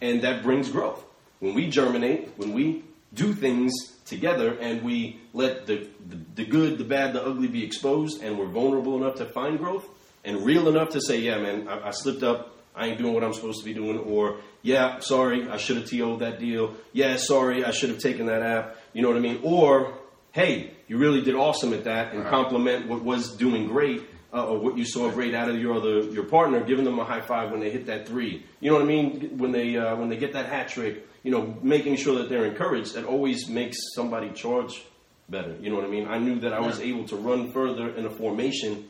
and that brings growth. When we germinate, when we do things together, and we let the the, the good, the bad, the ugly be exposed, and we're vulnerable enough to find growth, and real enough to say, "Yeah, man, I, I slipped up." I ain't doing what I'm supposed to be doing, or yeah, sorry, I should have TO'd that deal. Yeah, sorry, I should have taken that app. You know what I mean? Or hey, you really did awesome at that, and compliment what was doing great, uh, or what you saw great out of your other your partner, giving them a high five when they hit that three. You know what I mean? When they uh, when they get that hat trick, you know, making sure that they're encouraged. That always makes somebody charge better. You know what I mean? I knew that I was able to run further in a formation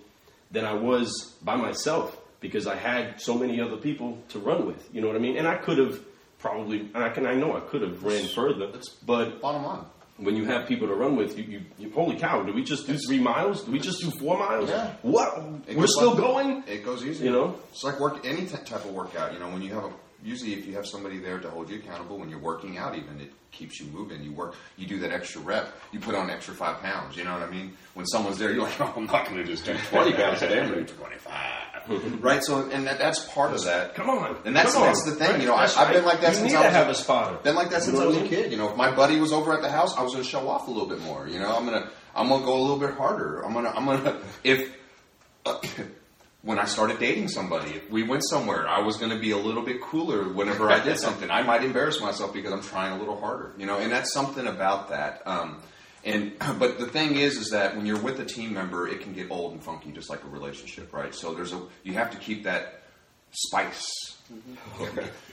than I was by myself. Because I had so many other people to run with. You know what I mean? And I could have probably, and I can, I know I could have ran further, but Bottom line. when you have people to run with, you, you, you holy cow, did we just do three miles? Did we just do four miles? Yeah. What? It We're still like- going? It goes easy. You know? it's like work any t- type of workout. You know, when you have a usually if you have somebody there to hold you accountable when you're working out, even it keeps you moving. You work, you do that extra rep. You put on extra five pounds. You know what I mean? When someone's there, you're like, oh, I'm not going to just do 20 pounds today. I'm going to do 25. Right. So, and that, that's part of that. Come on. And that's Come on. that's the thing. You know, I, I've been like that since I was have a spotter. been like that You since know I was a kid. You know, if my buddy was over at the house, I was going to show off a little bit more. You know, I'm gonna I'm gonna go a little bit harder. I'm gonna I'm gonna if uh, when I started dating somebody, if we went somewhere, I was going to be a little bit cooler whenever I did something. I might embarrass myself because I'm trying a little harder. You know, and that's something about that. Um, and but the thing is, is that when you're with a team member, it can get old and funky, just like a relationship, right? So there's a you have to keep that spice.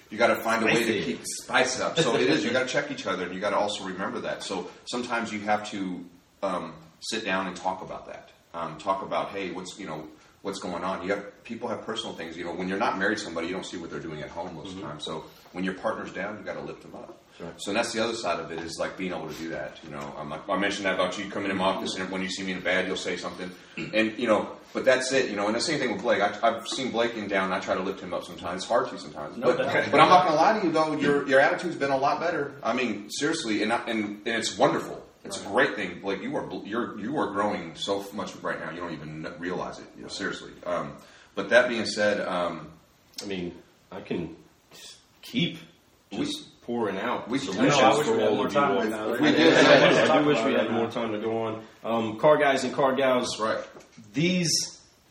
You got to find a way to keep spice up. So it is. You got to check each other, and you got to also remember that. So sometimes you have to um, sit down and talk about that. Um, talk about, hey, what's you know what's going on. You have people have personal things. You know, when you're not married to somebody, you don't see what they're doing at home most of the time. So when your partner's down, you got to lift them up. So that's the other side of it is like being able to do that. You know, I'm like, I mentioned that about you coming in my office, and when you see me in bad, you'll say something, and you know, but that's it. You know, and the same thing with Blake. I, I've seen Blake in down. I try to lift him up sometimes. It's hard to sometimes, but, but I'm not gonna lie to you though. Your your attitude's been a lot better. I mean, seriously, and I, and, and it's wonderful. It's a great thing, Blake. You are you're you are growing so much right now. You don't even realize it. You know, seriously. Um, but that being said, um, I mean, I can keep just pouring out we- solutions I know, wish for we had all more of you. time all. right now. We did. I do, I do wish we had more time to go on. Um, car guys and car gals, right. these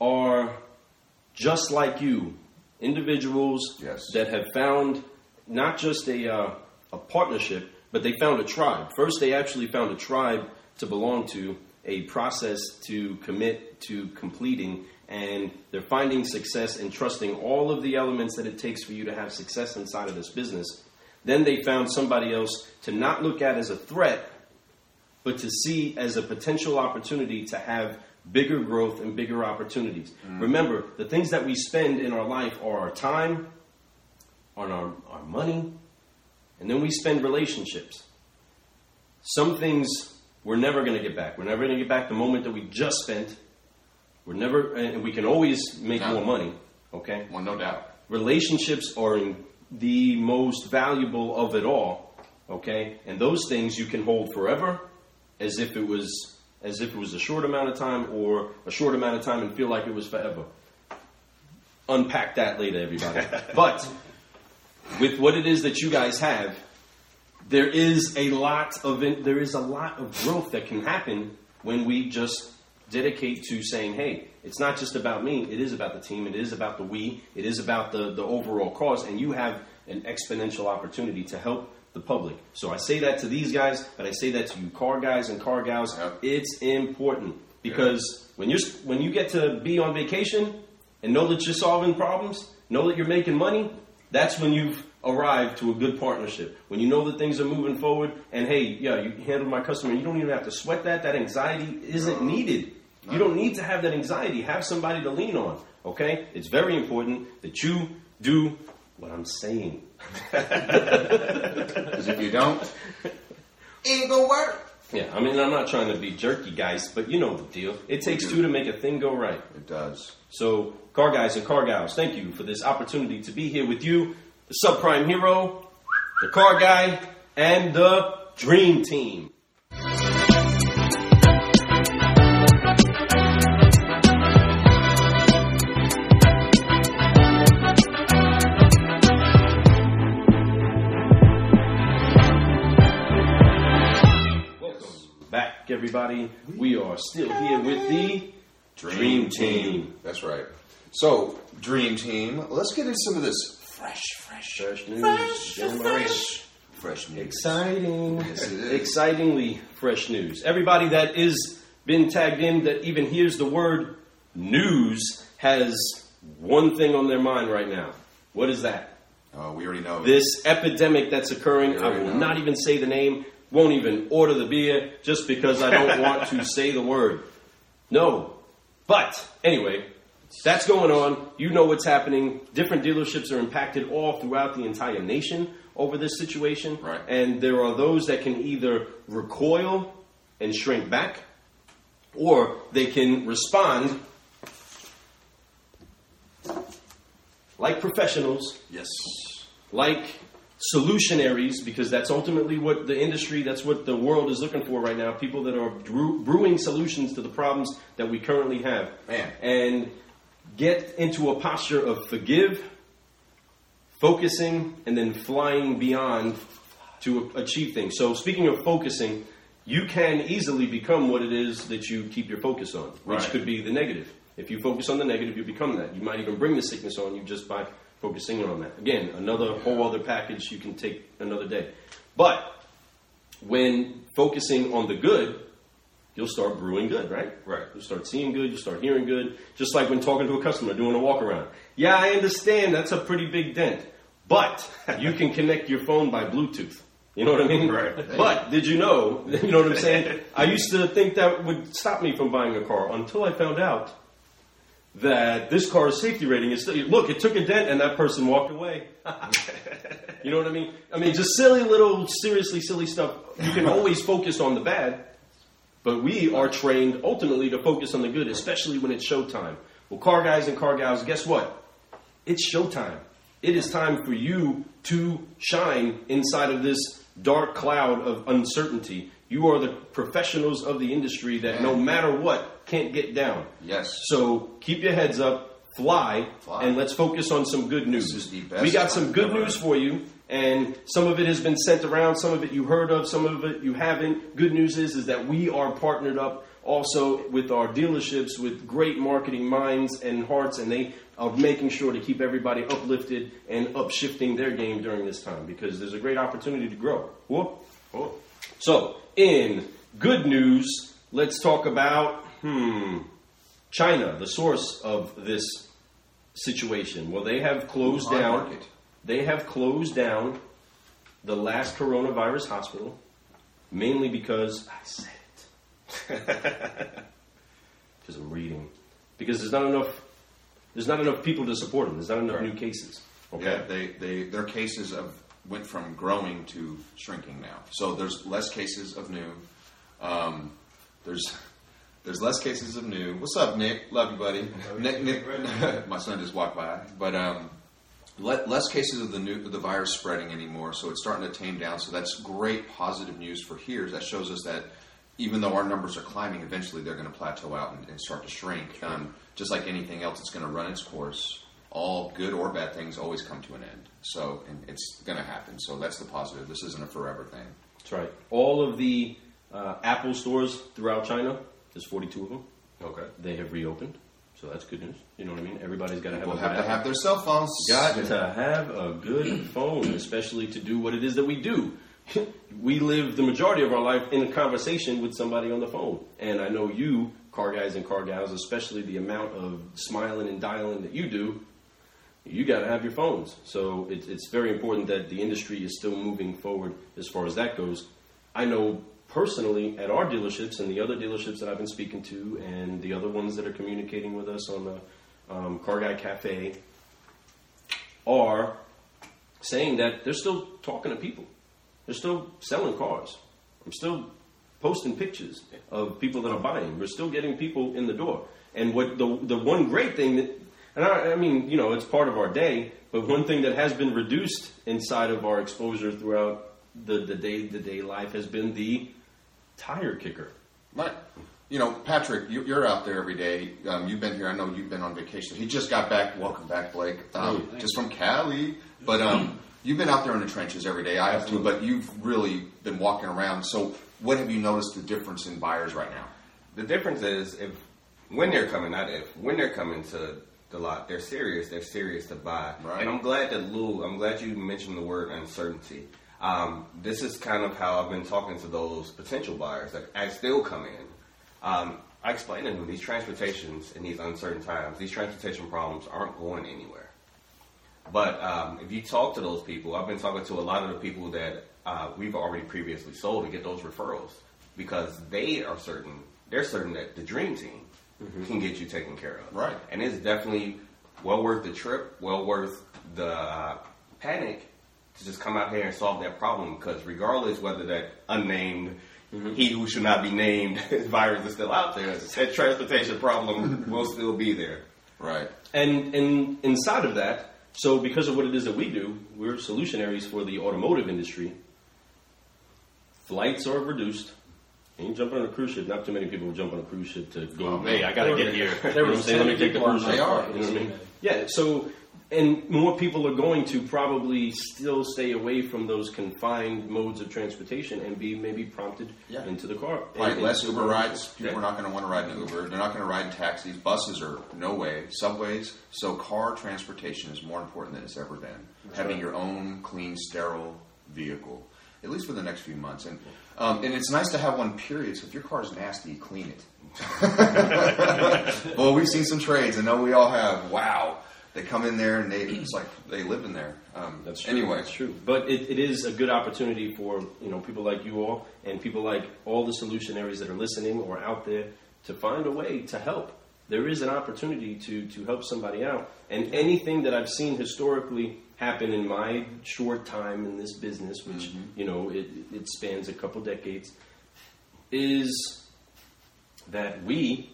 are just like you, individuals Yes. that have found not just a, uh, a partnership, but they found a tribe. First, they actually found a tribe to belong to, a process to commit to completing, and they're finding success and trusting all of the elements that it takes for you to have success inside of this business. Then they found somebody else to not look at as a threat, but to see as a potential opportunity to have bigger growth and bigger opportunities. Mm. Remember, the things that we spend in our life are our time, on our, our money, and then we spend relationships. Some things we're never going to get back. We're never going to get back the moment that we just spent. We're never, and we can always make No. more money. Okay, Well, no doubt. relationships are in the most valuable of it all okay? And those things you can hold forever as if it was as if it was a short amount of time or a short amount of time and feel like it was forever. Unpack that later everybody. But with what it is that you guys have there is a lot of in, there is a lot of growth that can happen when we just dedicate to saying, "Hey, it's not just about me. It is about the team. It is about the we. It is about the the overall cause." And you have an exponential opportunity to help the public. So I say that to these guys, but I say that to you, car guys and car gals. It's important because when you when you get to be on vacation and know that you're solving problems, know that you're making money, that's when you've arrived to a good partnership. When you know that things are moving forward, and hey, yeah, you handled my customer, you don't even have to sweat that. That anxiety isn't needed. You don't need to have that anxiety. Have somebody to lean on. Okay, it's very important that you do what I'm saying. Because if you don't, it ain't gonna work. Yeah, I mean, I'm not trying to be jerky, guys, but you know the deal. It takes two to make a thing go right. It does. So, car guys and car gals, thank you for this opportunity to be here with you, the subprime hero, the car guy, and the dream team. Everybody. We are still here with the Dream Team. That's right. So, Dream Team, let's get into some of this fresh, fresh, Fresh news, January. fresh news. Exciting. Yes, it is. Excitingly fresh news. Everybody that is been tagged in that even hears the word news has one thing on their mind right now. What is that? Uh, we already know. This epidemic that's occurring. I I will know. not even say the name, won't even order the beer just because I don't want to say the word. No. But anyway, That's going on. You know what's happening. Different dealerships are impacted all throughout the entire nation over this situation. Right. And there are those that can either recoil and shrink back, or they can respond like professionals Yes. like solutionaries because that's ultimately what the industry that's what the world is looking for right now people that are brew, brewing solutions to the problems that we currently have Man. and get into a posture of forgive focusing and then flying beyond to achieve things so speaking of focusing you can easily become what it is that you keep your focus on which Right. could be the negative if you focus on the negative you become that you might even bring the sickness on you just by focusing on that again another whole other package you can take another day but when focusing on the good you'll start brewing good, right? Right. You'll start seeing good, you'll start hearing good. Just like when talking to a customer, doing a walk around. Yeah, I understand that's a pretty big dent, but you can connect your phone by Bluetooth. You know what I mean? Right. But did you know, you know what I'm saying? I used to think that would stop me from buying a car until I found out that this car's safety rating is still, look, it took a dent and that person walked away. you know what I mean? I mean, just silly little, seriously silly stuff. You can always focus on the bad, but we are trained ultimately to focus on the good, especially when it's showtime. Well, car guys and car gals, guess what? It's showtime. It is time for you to shine inside of this dark cloud of uncertainty. You are the professionals of the industry that no matter what can't get down. Yes. So keep your heads up, fly, Fly. and let's focus on some good news. This is the best we got some good news for you, and some of it has been sent around, some of it you heard of, some of it you haven't. Good news is is that we are partnered up also with our dealerships with great marketing minds and hearts, and they are making sure to keep everybody uplifted and upshifting their game during this time because there's a great opportunity to grow. Whoop. Whoop. So, in good news, let's talk about hmm China, the source of this situation. Well, they have closed down. market. They have closed down the last coronavirus hospital, mainly because I said it. Because I'm reading. Because there's not enough. There's not enough people to support them. There's not enough Right. new cases. Okay. Yeah, they, they their cases of went from growing to shrinking now. So there's less cases of new. Um, there's there's less cases of new. What's up, Nick? Love you, buddy. Nick, Nick my son just walked by, but um, le- less cases of the new the virus spreading anymore. So it's starting to tame down. So that's great positive news for here. That shows us that even though our numbers are climbing, eventually they're going to plateau out and, and start to shrink. Um, just like anything else, it's going to run its course. All good or bad things always come to an end. So and it's going to happen. So that's the positive. This isn't a forever thing. That's right. All of the uh, Apple stores throughout China, there's 42 of them. Okay. They have reopened, so that's good news. You know what I mean? Everybody's got to have We'll have to Apple. have their cell phones. got to have a good phone, especially to do what it is that we do. we live the majority of our life in a conversation with somebody on the phone. And I know you, car guys and car gals, especially the amount of smiling and dialing that you do, you got to have your phones. So it's, it's very important that the industry is still moving forward as far as that goes. I know personally at our dealerships and the other dealerships that I've been speaking to, and the other ones that are communicating with us on the um, Car Guy Coffee, are saying that they're still talking to people. They're still selling cars. I'm still posting pictures of people that are buying. We're still getting people in the door. And what the the one great thing that, and I, I mean, you know, it's part of our day. But one thing that has been reduced inside of our exposure throughout the the day to day life has been the tire kicker. My, you know, Patrick, you, you're out there every day. Um, you've been here. I know you've been on vacation. He just got back. Welcome back, Blake. Um, just from Cali. But um, you've been out there in the trenches every day. I have too. But you've really been walking around. So, what have you noticed the difference in buyers right now? The difference is if when they're coming, not if when they're coming to the lot, they're serious. They're serious to buy. Right. And I'm glad that Lou. I'm glad you mentioned the word uncertainty. Um, this is kind of how I've been talking to those potential buyers that as still come in. Um, I explain to them these transportations in these uncertain times, these transportation problems aren't going anywhere. But um, if you talk to those people, I've been talking to a lot of the people that uh, we've already previously sold to get those referrals because they are certain, they're certain that the dream team, can get you taken care of. Right. And it's definitely well worth the trip, well worth the uh, panic to just come out here and solve that problem. Because regardless whether that unnamed, he who should not be named virus is still out there, that transportation problem will still be there. Right. And and inside of that, so because of what it is that we do, we're solutionaries for the automotive industry. Flights are reduced. Ain't jumping on a cruise ship. Not too many people jump on a cruise ship to go. Oh, hey. I gotta get here. You what were I'm saying? Let me take the cruise that They are. You know what I mean? Yeah. So, and more people are going to probably still stay away from those confined modes of transportation and be maybe prompted Yeah. into the car. Right, And- less and- Uber rides. People Yeah. are not going to want to ride in Uber. They're not going to ride in taxis. Buses are no way. Subways. So car transportation is more important than it's ever been. Having right. your own clean, sterile vehicle, at least for the next few months. And um, and it's nice to have one. Period. So if your car is nasty, clean it. well, we've seen some trades. I know we all have. Wow. They come in there and they it's like they live in there. Um, That's true. Anyway, that's true. But it, it is a good opportunity for you know people like you all and people like all the solutionaries that are listening or out there to find a way to help. There is an opportunity to to help somebody out, and anything that I've seen historically happen in my short time in this business, which Mm-hmm. you know it, it spans a couple decades, is that we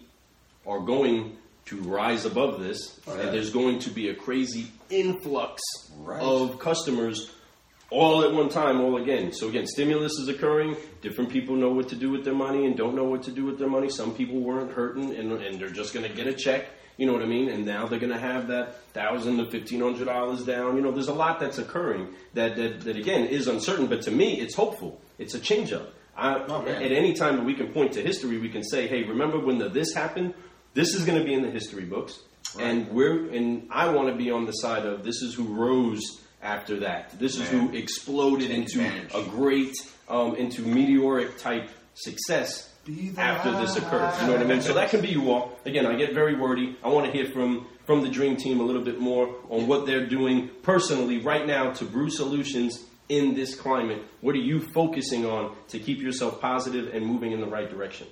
are going to rise above this, and there's going to be a crazy influx Right. of customers all at one time, all again. So again, stimulus is occurring. Different people know what to do with their money and don't know what to do with their money. Some people weren't hurting, and, and they're just going to get a check. You know what I mean? And now they're going to have that thousand to fifteen hundred dollars down. You know, there's a lot that's occurring that, that that again is uncertain, but to me, it's hopeful. It's a change up. I, Oh, at any time that we can point to history, we can say, "Hey, remember when the, this happened? This is going to be in the history books." And we're and I want to be on the side of this is who rose after that. This is who exploded Take into advantage. a great, um, into meteoric type success after this occurs. You know what I mean? So that can be you all. Again, I get very wordy. I want to hear from from the dream team a little bit more on what they're doing personally right now to brew solutions in this climate. What are you focusing on to keep yourself positive and moving in the right direction?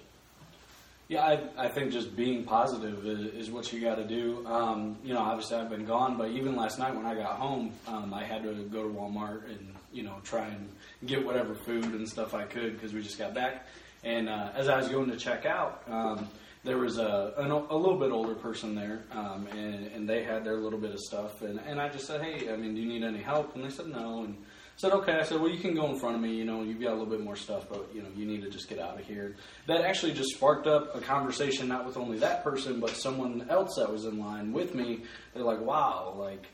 Yeah, I, I think just being positive is, is what you got to do. Um, you know, obviously I've been gone, but even last night when I got home, um, I had to go to Walmart and you know try and get whatever food and stuff I could because we just got back. And uh, as I was going to check out, um, there was a, an, a little bit older person there, um, and, and they had their little bit of stuff. And, and I just said, hey, I mean, do you need any help? And they said no. And I said, okay. I said, well, you can go in front of me. You know, you've got a little bit more stuff, but you know, you need to just get out of here. That actually just sparked up a conversation, not with only that person, but someone else that was in line with me. They're like, wow, like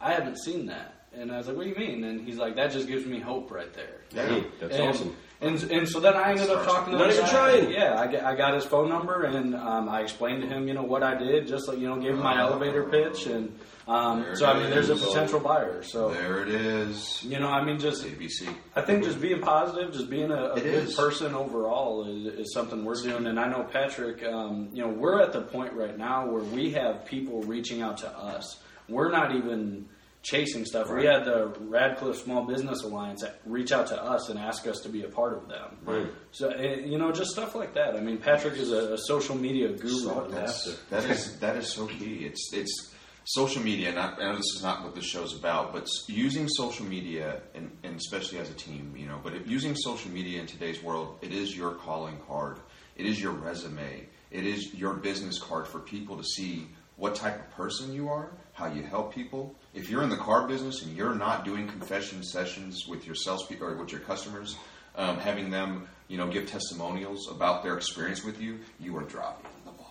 I haven't seen that. And I was like, what do you mean? And he's like, that just gives me hope right there. Yeah. That's and, awesome. And, and so then I ended up talking to Not even trying. Yeah, I, get- I got his phone number and um, I explained to him, you know, what I did, just like, you know, gave him my elevator pitch. And um, so, I mean, there's a potential buyer. So, there it is. you know, I mean, just ABC. I think just being positive, just being a, a good is. person overall is, is something we're doing. And I know Patrick, um, you know, we're at the point right now where we have people reaching out to us. We're not even chasing stuff. We had the Radcliff Small Business Alliance reach out to us and ask us to be a part of them. Right. So, eh, you know, just stuff like that. I mean, Patrick is a, a social media guru. So that's, that is that is so key. It's it's social media, and I, I know this is not what this show's about, but using social media, and, and especially as a team, you know, but if using social media in today's world, it is your calling card. It is your resume. It is your business card for people to see what type of person you are, how you help people. If you're in the car business and you're not doing confession sessions with your salespeople or with your customers, um, having them, you know, give testimonials about their experience with you, you are dropping the ball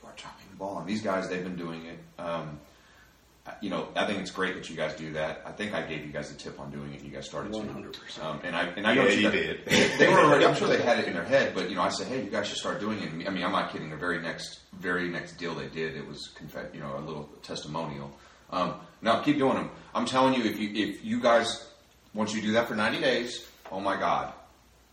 you are dropping the ball. And these guys, they've been doing it. Um, I- you know, I think it's great that you guys do that. I think I gave you guys a tip on doing it. and You guys started to. 100%. Um, and I and I know Yeah, that you guys- did. They, were already. I'm sure they had it in their head, but you know, I said, hey, you guys should start doing it. And, I mean, I'm not kidding. The very next, very next deal they did, it was you know, a little testimonial. Um, now keep doing them. I'm telling you, if you if you guys once you do that for 90 days, oh my God,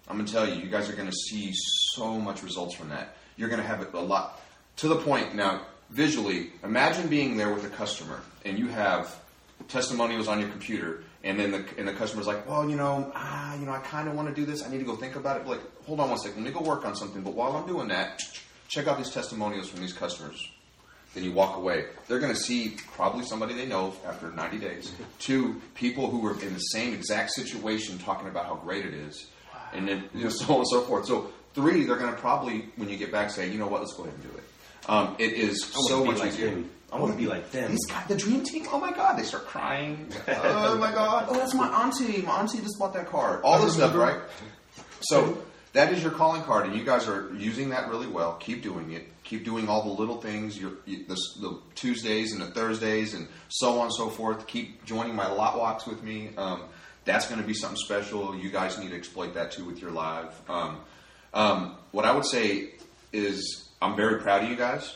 I'm gonna tell you, you guys are gonna see so much results from that. You're gonna have a lot to the point now. Visually, imagine being there with a customer and you have testimonials on your computer, and then the and the customer's like, well, you know, ah, you know, I kind of want to do this. I need to go think about it. Like, hold on one second. Let me go work on something. But while I'm doing that, check out these testimonials from these customers. Then you walk away. They're going to see probably somebody they know after 90 days. Two, people who were in the same exact situation talking about how great it is. And then you know, so on and so forth. So three, they're going to probably, when you get back, say, you know what, let's go ahead and do it. Um, it is I so much like easier. him. I want to be like them. He's got the dream team. Oh my god, they start crying. oh my god. Oh, that's my auntie. My auntie just bought that card. All this stuff, right? So that is your calling card, and you guys are using that really well. Keep doing it. Keep doing all the little things. Your you, the, the Tuesdays and the Thursdays and so on and so forth. Keep joining my lot walks with me. Um, that's going to be something special. You guys need to exploit that too with your live. Um, um, what I would say is, I'm very proud of you guys.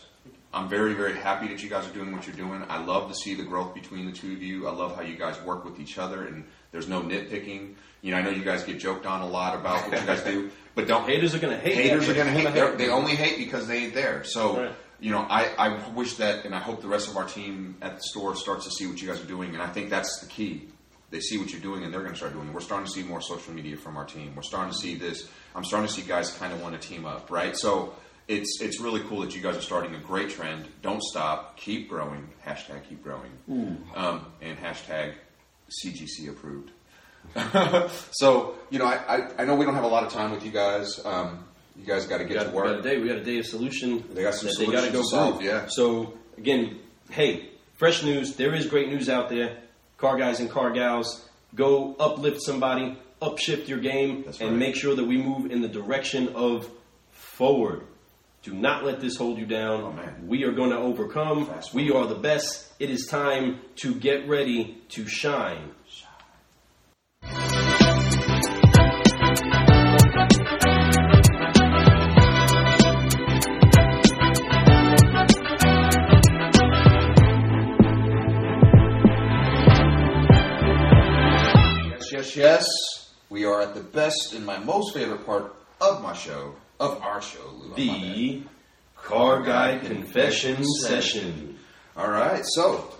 I'm very, very happy that you guys are doing what you're doing. I love to see the growth between the two of you. I love how you guys work with each other, and there's no nitpicking. You know, I know you guys get joked on a lot about what you guys do, but don't Haters are gonna hate. haters are going to hate. They're, they only hate because they ain't there. So, Right. you know, I, I wish that, and I hope the rest of our team at the store starts to see what you guys are doing, and I think that's the key. They see what you're doing, and they're going to start doing it. We're starting to see more social media from our team. We're starting to see this. I'm starting to see guys kind of want to team up, right? So. It's it's really cool that you guys are starting a great trend. Don't stop. Keep growing. Hashtag keep growing. Um, and hashtag CGC approved. so you know, I, I, I know we don't have a lot of time with you guys. Um, you guys got to get got, to we got a work. day. We got a day of solution. They got some that they got to solutions go to solve, through. yeah. So again, hey, fresh news. There is great news out there. Car guys and car gals, go uplift somebody, upshift your game, That's and make sure that we move in the direction of forward. Do not let this hold you down. Oh. We are going to overcome. We are the best. It is time to get ready to shine. Yes, yes, yes. We are at the best and my most favorite part of my show, of our show, Lou. I'm on that. The Car Guy Confession Session. All right. So,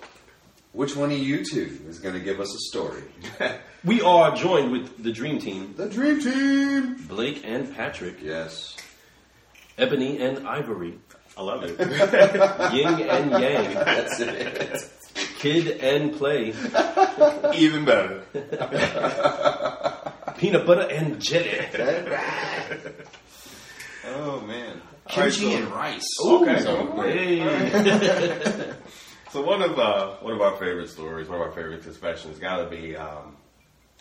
which one of you two is going to give us a story? We are joined with the Dream Team, the Dream Team. Blake and Patrick, Yes. Ebony and Ivory, I love it. Yin and Yang, That's it. Kid and Play, Even better. Peanut Butter and Jelly. oh man. All right, Kimchi so- and rice. Okay. So, Hey. So one of uh, one of our favorite stories, one of our favorite confessions, got to be um,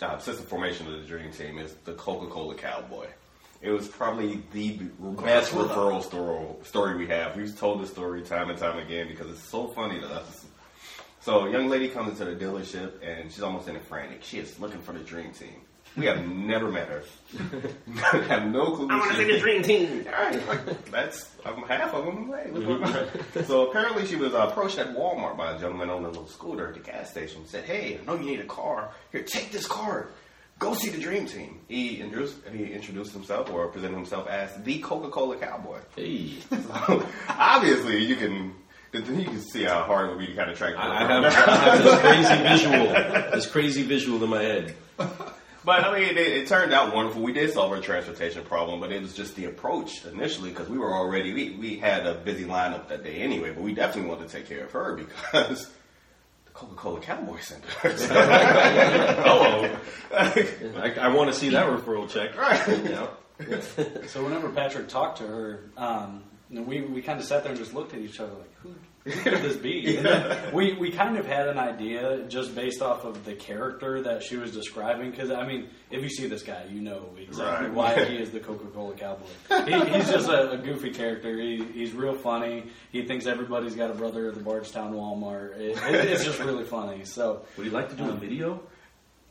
uh, since the formation of the Dream Team is the Coca Cola Cowboy. It was probably the best referral story, story we have. We've told this story time and time again because it's so funny to us. So a young lady comes into the dealership and she's almost in a frantic. She is looking for the Dream Team. We have never met her. have no clue. I who want to see the. Dream Team. All right, like, that's um, half of them. Hey, what's going on? so apparently, she was uh, approached at Walmart by a gentleman on a little scooter at the gas station. Said, "Hey, I know you need a car. Here, take this card. Go see the Dream Team." He introduced he introduced himself or presented himself as the Coca Cola Cowboy. Hey. So obviously, you can. You can see how hard it would be to kind of track. I have, I have this crazy visual, this crazy visual in my head. But I mean, it, it turned out wonderful. We did solve our transportation problem, but it was just the approach initially because we were already we, we had a busy lineup that day anyway. But we definitely wanted to take care of her because the Coca Cola Cowboy Center. Hello. I, I want to see that referral check. Right. You know? So whenever Patrick talked to her, um, know, we, we kind of sat there and just looked at each other like, who, who could this be? And we, we kind of had an idea just based off of the character that she was describing. Because, I mean, if you see this guy, you know exactly Right. why he is the Coca Cola Cowboy. He, he's just a, a goofy character. He, he's real funny. He thinks everybody's got a brother at the Bardstown Walmart. It, it, it's just really funny. So, Would you like to do a video?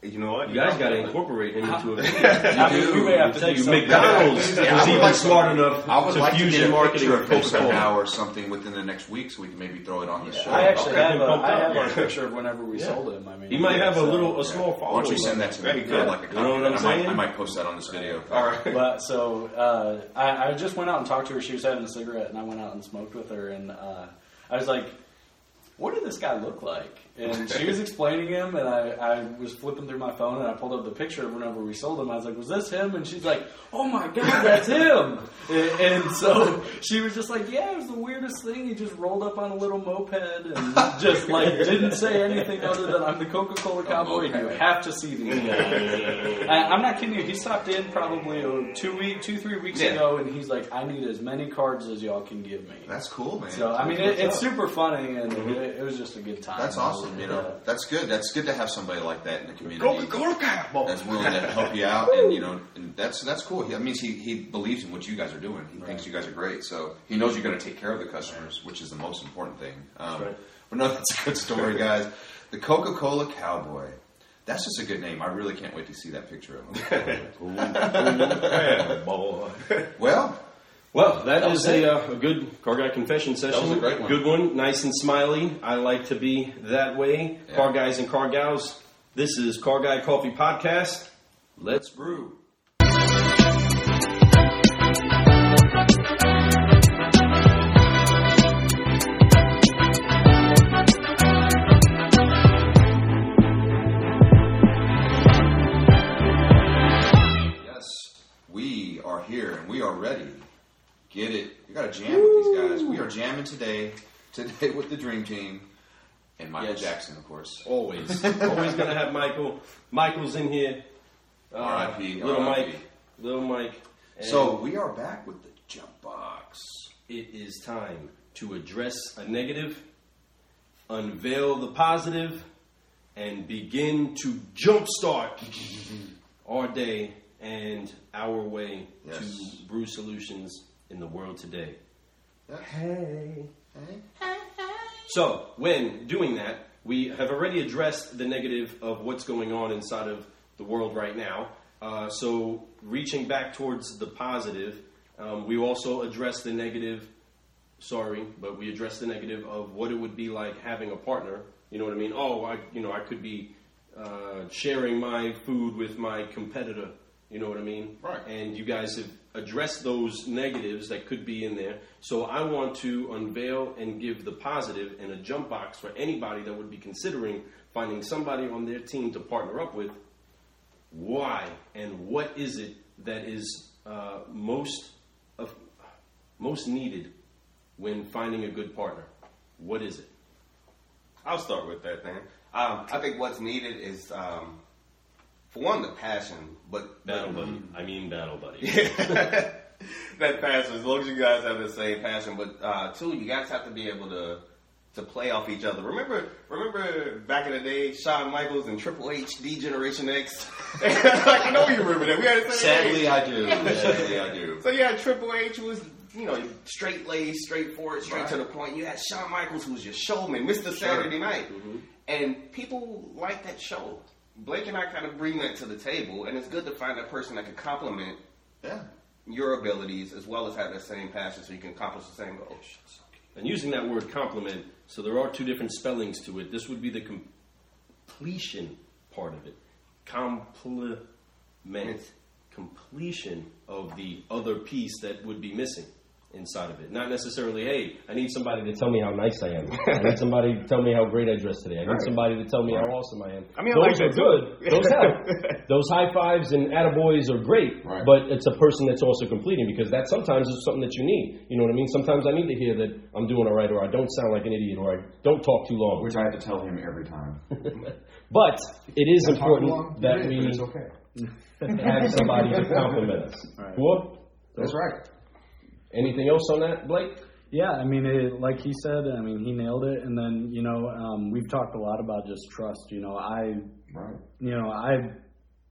You know what? You guys got to incorporate him into a video. I mean, we may have to tell you. McDonald's Yeah, I was would even like- smart enough I would to like to fusion get a marketing picture of him Coca-Cola. somehow or something within the next week, so we can maybe throw it on the show. I actually Okay. have, a, Pumped I up. have a picture of whenever we Yeah. sold him. I mean, He might have a little, a small Why don't you send that to me? Very good. I'd like a copy. You know what I'm I might, saying? I might post that on this video. All right. But so uh, I, I just went out and talked to her. She was having a cigarette, and I went out and smoked with her. And uh, I was like, "What did this guy look like?" And she was explaining him, and I, I was flipping through my phone, and I pulled up the picture of whenever we sold him. I was like, "Was this him?" And she's like, "Oh my god, that's him!" And, and so she was just like, "Yeah, it was the weirdest thing. He just rolled up on a little moped and just like didn't say anything other than I'm the Coca-Cola cowboy. and You have to see these guys." I, I'm not kidding you. He stopped in probably uh, two week, two three weeks Yeah. ago, and he's like, "I need as many cards as y'all can give me." That's cool, man. So I mean, it, it's super funny, and it, it was just a good time. That's awesome. You know, that's good. That's good to have somebody like that in the community. That's willing to help you out, and you know, and that's that's cool. He, that means he, he believes in what you guys are doing. He thinks you guys are great, so he knows you're going to take care of the customers, which is the most important thing. Um, right. But no, that's a good story, guys. The Coca Cola Cowboy. That's just a good name. I really can't wait to see that picture of him. Boy. well, Well, that That is was a, uh, a good car guy confession session. was a great one. Good one, nice and smiley. I like to be that way. Yeah. Car guys and car gals. This is Car Guy Coffee Podcast. Let's brew. Jamming today. Today with the Dream Team and Michael Yes. Jackson, of course. Always, always gonna have Michael. Michael's in here. Uh, R.I.P., Little R.I.P.. Mike. Little Mike. So we are back with the jump box. it is time to address a negative, unveil the positive, and begin to jumpstart our day and our way Yes. to brew solutions in the world today. Yeah. Hey. hey! So, when doing that, we have already addressed the negative of what's going on inside of the world right now. Uh, so, reaching back towards the positive, um, we also addressed the negative. Sorry, but we addressed the negative of what it would be like having a partner. You know what I mean? Oh, I, you know, I could be uh, sharing my food with my competitor. You know what I mean? Right. And you guys have addressed those negatives that could be in there. So I want to unveil and give the and a jump box for anybody that would be considering finding somebody on their team to partner up with. Why and what is it that is uh, most of, most needed when finding a good partner? What is it? I'll start with that then. Um, I think what's needed is, um, for one, the passion, but Battle buddy. I mean battle buddy. that passion. As long as you guys have the same passion, but uh, two, you guys have to be able to to play off each other. Remember, remember back in the day, Shawn Michaels and Triple H, D Generation X. like, I know you remember that. We had the same Sadly, age. I do. Sadly, I do. So yeah, Triple H was you know straight laced, straightforward, straight to the point. You had Shawn Michaels, who was your showman, Mr. Saturday Night, and people like that show. Blake and I kind of bring that to the table, and it's good to find that person that can complement Yeah. your abilities as well as have that same passion, so you can accomplish the same goal. And using that word complement, so there are two different spellings to it. This would be the completion part of it. Complement. Completion of the other piece that would be missing inside of it. Not necessarily, hey, I need somebody to tell me how nice I am. I need somebody to tell me how great I dress today. I need somebody to tell me how awesome I am. I mean, I those like are good. Those help. those high fives and attaboys are great, Right. but it's a person that's also completing because that sometimes is something that you need. You know what I mean? Sometimes I need to hear that I'm doing all right, or I don't sound like an idiot, or I don't talk too long. Which I have to tell him every time. But it is I important that we okay. have somebody to compliment us. What? That's right. Anything else on that, Blake? Yeah, I mean, it, like he said, I mean, he nailed it. And then, you know, um, we've talked a lot about just trust. You know, I, Right. you know, I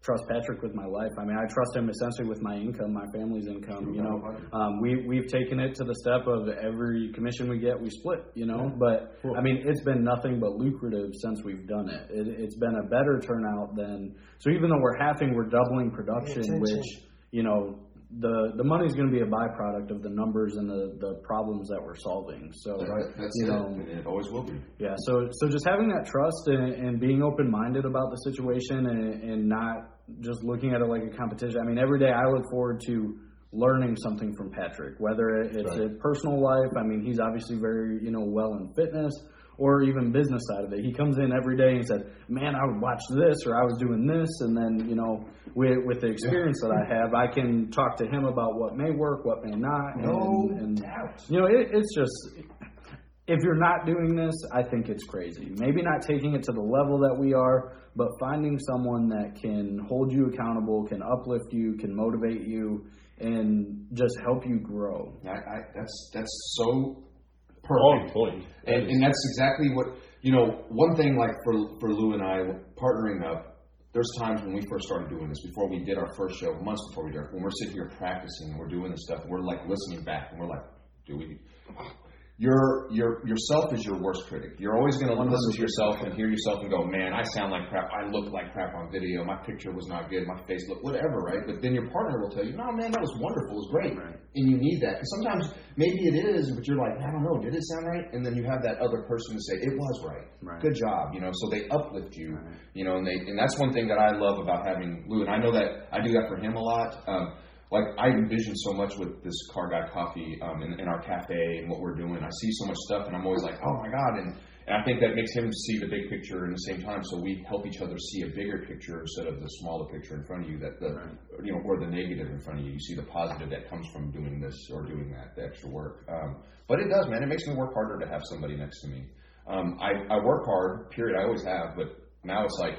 trust Patrick with my life. I mean, I trust him essentially with my income, my family's income. You know, um, we we've taken it to the step of every commission we get, we split. You know, but I mean, it's been nothing but lucrative since we've done it. it. It's been a better turnout than so. Even though we're halving, we're doubling production, which you know. The the money is going to be a byproduct of the numbers and the, the problems that we're solving. So Right. That's you it. know, And it always will be. yeah, so so just having that trust and, and being open minded about the situation and, and not just looking at it like a competition. I mean, every day I look forward to learning something from Patrick, whether it's a personal life. I mean, he's obviously very you know well in fitness, or even business side of it. He comes in every day and says, "Man, I would watch this, or I was doing this," and then you know, with with the experience that I have, I can talk to him about what may work, what may not, No and, and doubt. you know, it, it's just if you're not doing this, I think it's crazy. Maybe not taking it to the level that we are, but finding someone that can hold you accountable, can uplift you, can motivate you, and just help you grow. I, I, that's that's so Perfect. point. And, and that's exactly what you know. One thing, like for for Lou and I partnering up, there's times when we first started doing this, before we did our first show, months before we did, when we're sitting here practicing and we're doing this stuff, we're like listening back and we're like, do we? Your your yourself is your worst critic. You're always going to listen to yourself and hear yourself and go, "Man, I sound like crap. I look like crap on video. My picture was not good. My face looked whatever." Right? But then your partner will tell you, "No, man, that was wonderful. It was great." right. And you need that because sometimes maybe it is, but you're like, "I don't know. Did it sound right?" And then you have that other person to say, "It was right. Right. Good job." You know, so they uplift you. You know, and they and that's one thing that I love about having Lou, and I know that I do that for him a lot. Um, like I envision so much with this Car Guy Coffee um, in, in our cafe and what we're doing. I see so much stuff, and I'm always like, oh my god! And, and I think that makes him see the big picture in the same time. So we help each other see a bigger picture instead of the smaller picture in front of you. That the you know or the negative in front of you. You see the positive that comes from doing this or doing that, the extra work. Um, but it does, man. It makes me work harder to have somebody next to me. Um, I, I work hard, period. I always have, but now it's like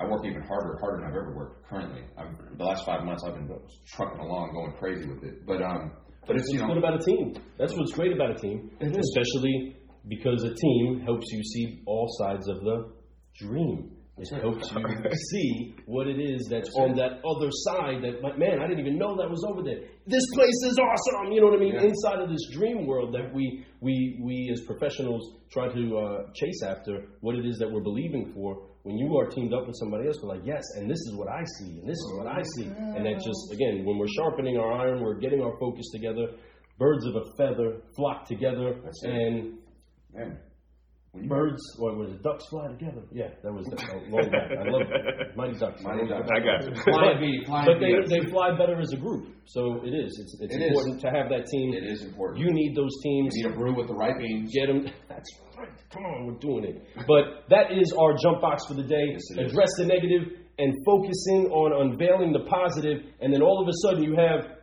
I work even harder, harder than I've ever worked currently. I'm, the last five months, I've been trucking along, going crazy with it. But um, but it's you know, good about a team? That's what's great about a team, especially because a team helps you see all sides of the dream. It helps you see what it is that's on that other side. That, like, man, I didn't even know that was over there. This place is awesome. You know what I mean? Yeah. Inside of this dream world that we we we as professionals try to uh, chase after, what it is that we're believing for. When you are teamed up with somebody else, we're like, yes, and this is what I see, and this is what I see, and that just again, when we're sharpening our iron, we're getting our focus together. Birds of a feather flock together, and man, birds, or was it ducks fly together? Yeah, that was the oh, long back. I love it. Mighty Ducks. Mighty Ducks. I got you. flying bee, flying But they, bee. they fly better as a group, so it is. It's, it's It is. important to have that team. it is important. You need those teams. You need a brew with the right beans. Get them. That's right. Come on, we're doing it. But that is our jump box for the day. Yes, it is. Address the negative and focusing on unveiling the positive, and then all of a sudden you have.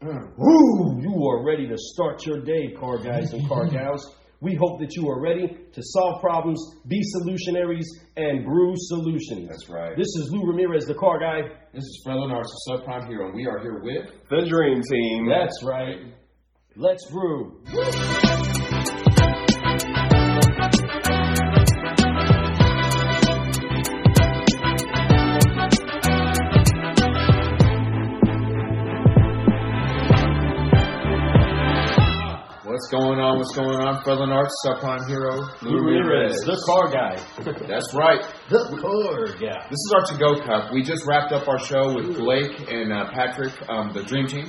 Woo! You are ready to start your day, car guys and car gals. We hope that you are ready to solve problems, be solutionaries, and brew solutions. That's right. This is Lou Ramirez, the car guy. This is Fred Lenars, the subprime hero, and we are here with. The dream team. That's right. Let's brew. Going on? What's going on? Fred Lenars, subprime hero. Lou Ramirez, the car guy. That's right. The car guy. This is our to-go cup. We just wrapped up our show with Blake and uh, Patrick, um, the Dream Team.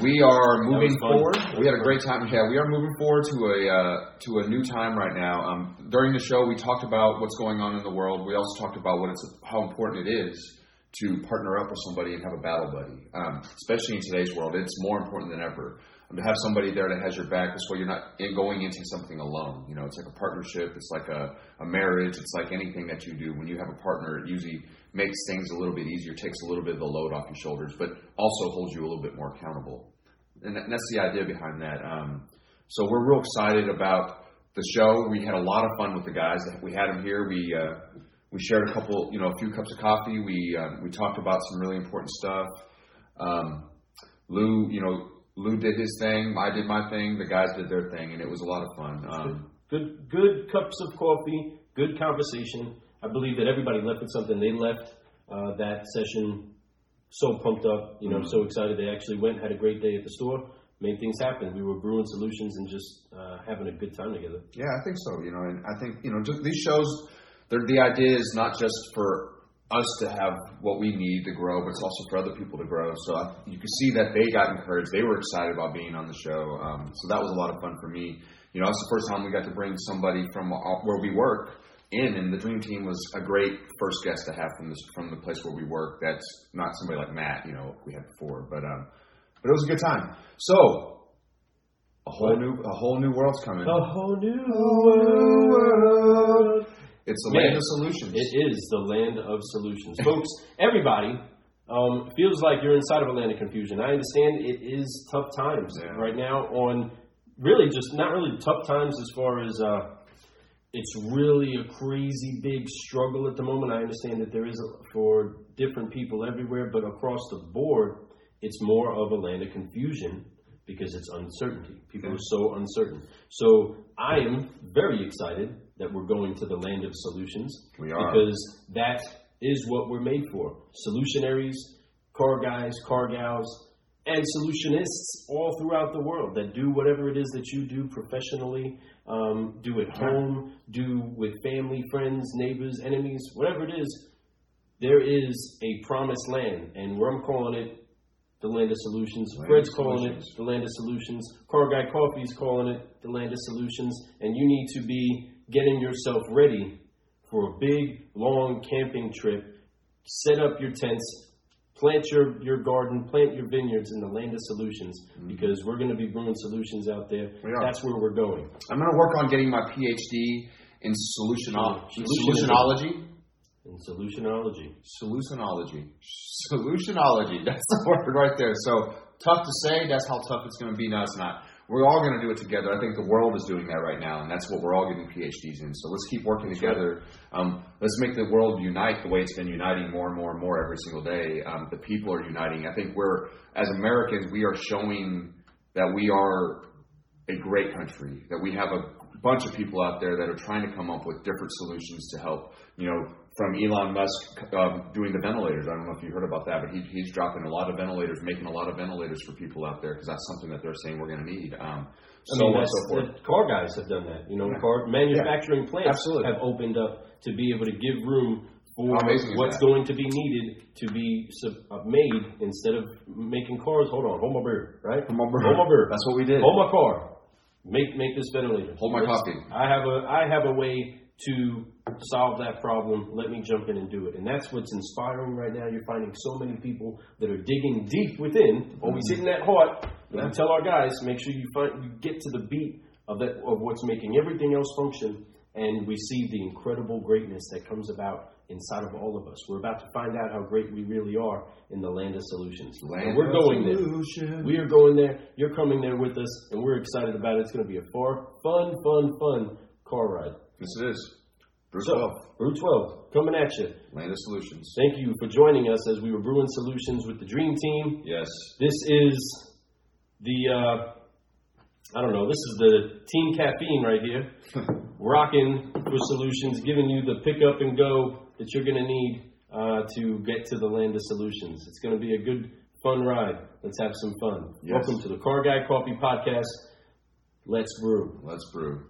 We are moving forward. We had a great time. Yeah, we are moving forward to a uh, to a new time right now. Um, during the show, we talked about what's going on in the world. We also talked about what it's how important it is to partner up with somebody and have a battle buddy. Um, especially in today's world, it's more important than ever to have somebody there that has your back. This way, you're not in going into something alone. You know, it's like a partnership. It's like a, a marriage. It's like anything that you do. When you have a partner, it usually makes things a little bit easier, takes a little bit of the load off your shoulders, but also holds you a little bit more accountable. And that- that's the idea behind that. Um, so we're real excited about the show. We had a lot of fun with the guys. We had them here. We uh, we shared a couple, you know, a few cups of coffee. We um, we talked about some really important stuff. Um, Lou, you know, Lou did his thing. I did my thing. The guys did their thing, and it was a lot of fun. Um, Good, good cups of coffee, good conversation. I believe that everybody left with something. They left uh, that session so pumped up, you know, so excited. They actually went, had a great day at the store, made things happen. We were brewing solutions and just uh, having a good time together. Yeah, I think so. You know, and I think you know just these shows. The idea is not just for us to have what we need to grow, but it's also for other people to grow. So I, you can see that they got encouraged. They were excited about being on the show. Um, so that was a lot of fun for me. You know, it's the first time we got to bring somebody from where we work in, and the dream team was a great first guest to have from this from the place where we work. That's not somebody like Matt, you know, we had before, but um, but it was a good time. So A whole new, a whole new world's coming. A whole new world. It's the Man, land of solutions. It is the land of solutions, folks. Everybody um, feels like you're inside of a land of confusion. I understand it is tough times Yeah. right now. On really just not really tough times as far as uh, it's really a crazy big struggle at the moment. I understand that there is a, for different people everywhere, but across the board, it's more of a land of confusion because it's uncertainty. People are so uncertain. So I am very excited that we're going to the land of solutions. We are. because that is what we're made for. Solutionaries, car guys, car gals, and solutionists all throughout the world that do whatever it is that you do professionally, um, do at home, do with family, friends, neighbors, enemies, whatever it is. There is a promised land, and where I'm calling it the land of solutions. Land Fred's of calling solutions. it the land of solutions. Car Guy Coffee's calling it the land of solutions. And you need to be getting yourself ready for a big, long camping trip. Set up your tents, plant your, your garden, plant your vineyards in the land of solutions because we're going to be brewing solutions out there. Mm-hmm. That's where we're going. I'm going to work on getting my PhD in solutiono- Solutionism. solutionology. In solutionology. Solutionology. Solutionology. That's the word right there. So tough to say. That's how tough it's going to be. No, it's not. We're all going to do it together. I think the world is doing that right now, and that's what we're all getting PhDs in. So let's keep working together. Um, let's make the world unite the way it's been uniting more and more and more every single day. Um, the people are uniting. I think we're, as Americans, we are showing that we are a great country, that we have a bunch of people out there that are trying to come up with different solutions to help. You know, from Elon Musk um, doing the ventilators. I don't know if you heard about that, but he, he's dropping a lot of ventilators, making a lot of ventilators for people out there because that's something that they're saying we're going to need. Um, I so mean, that's, so forth. the car guys have done that. You know, Yeah. car manufacturing plants Absolutely. have opened up to be able to give room for How amazing is what's going to be needed to be sub- uh, made instead of making cars. Hold on, hold my beer, right? Hold my beer. Hold my beer. That's what we did. Hold my car. Make make this ventilator. Hold my Let's- coffee. I have a I have a way to solve that problem. Let me jump in and do it. And that's what's inspiring right now. You're finding so many people that are digging deep within, always hitting that heart. And I tell our guys, make sure you find you get to the beat of that of what's making everything else function, and we see the incredible greatness that comes about inside of all of us. We're about to find out how great we really are in the land of solutions. Land we're going there. We are going there. You're coming there with us, and we're excited about it. It's going to be a far, fun, fun, fun car ride. Yes, it is. Bruce So, Twelve, Route 12, coming at you. Land of Solutions. Thank you for joining us as we were brewing solutions with the Dream Team. Yes. This is the, uh, I don't know, this is the Team Caffeine right here. Rocking for solutions, giving you the pick up and go that you're going to need uh, to get to the land of solutions. It's going to be a good, fun ride. Let's have some fun. Yes. Welcome to the Car Guy Coffee Podcast. Let's brew. Let's brew.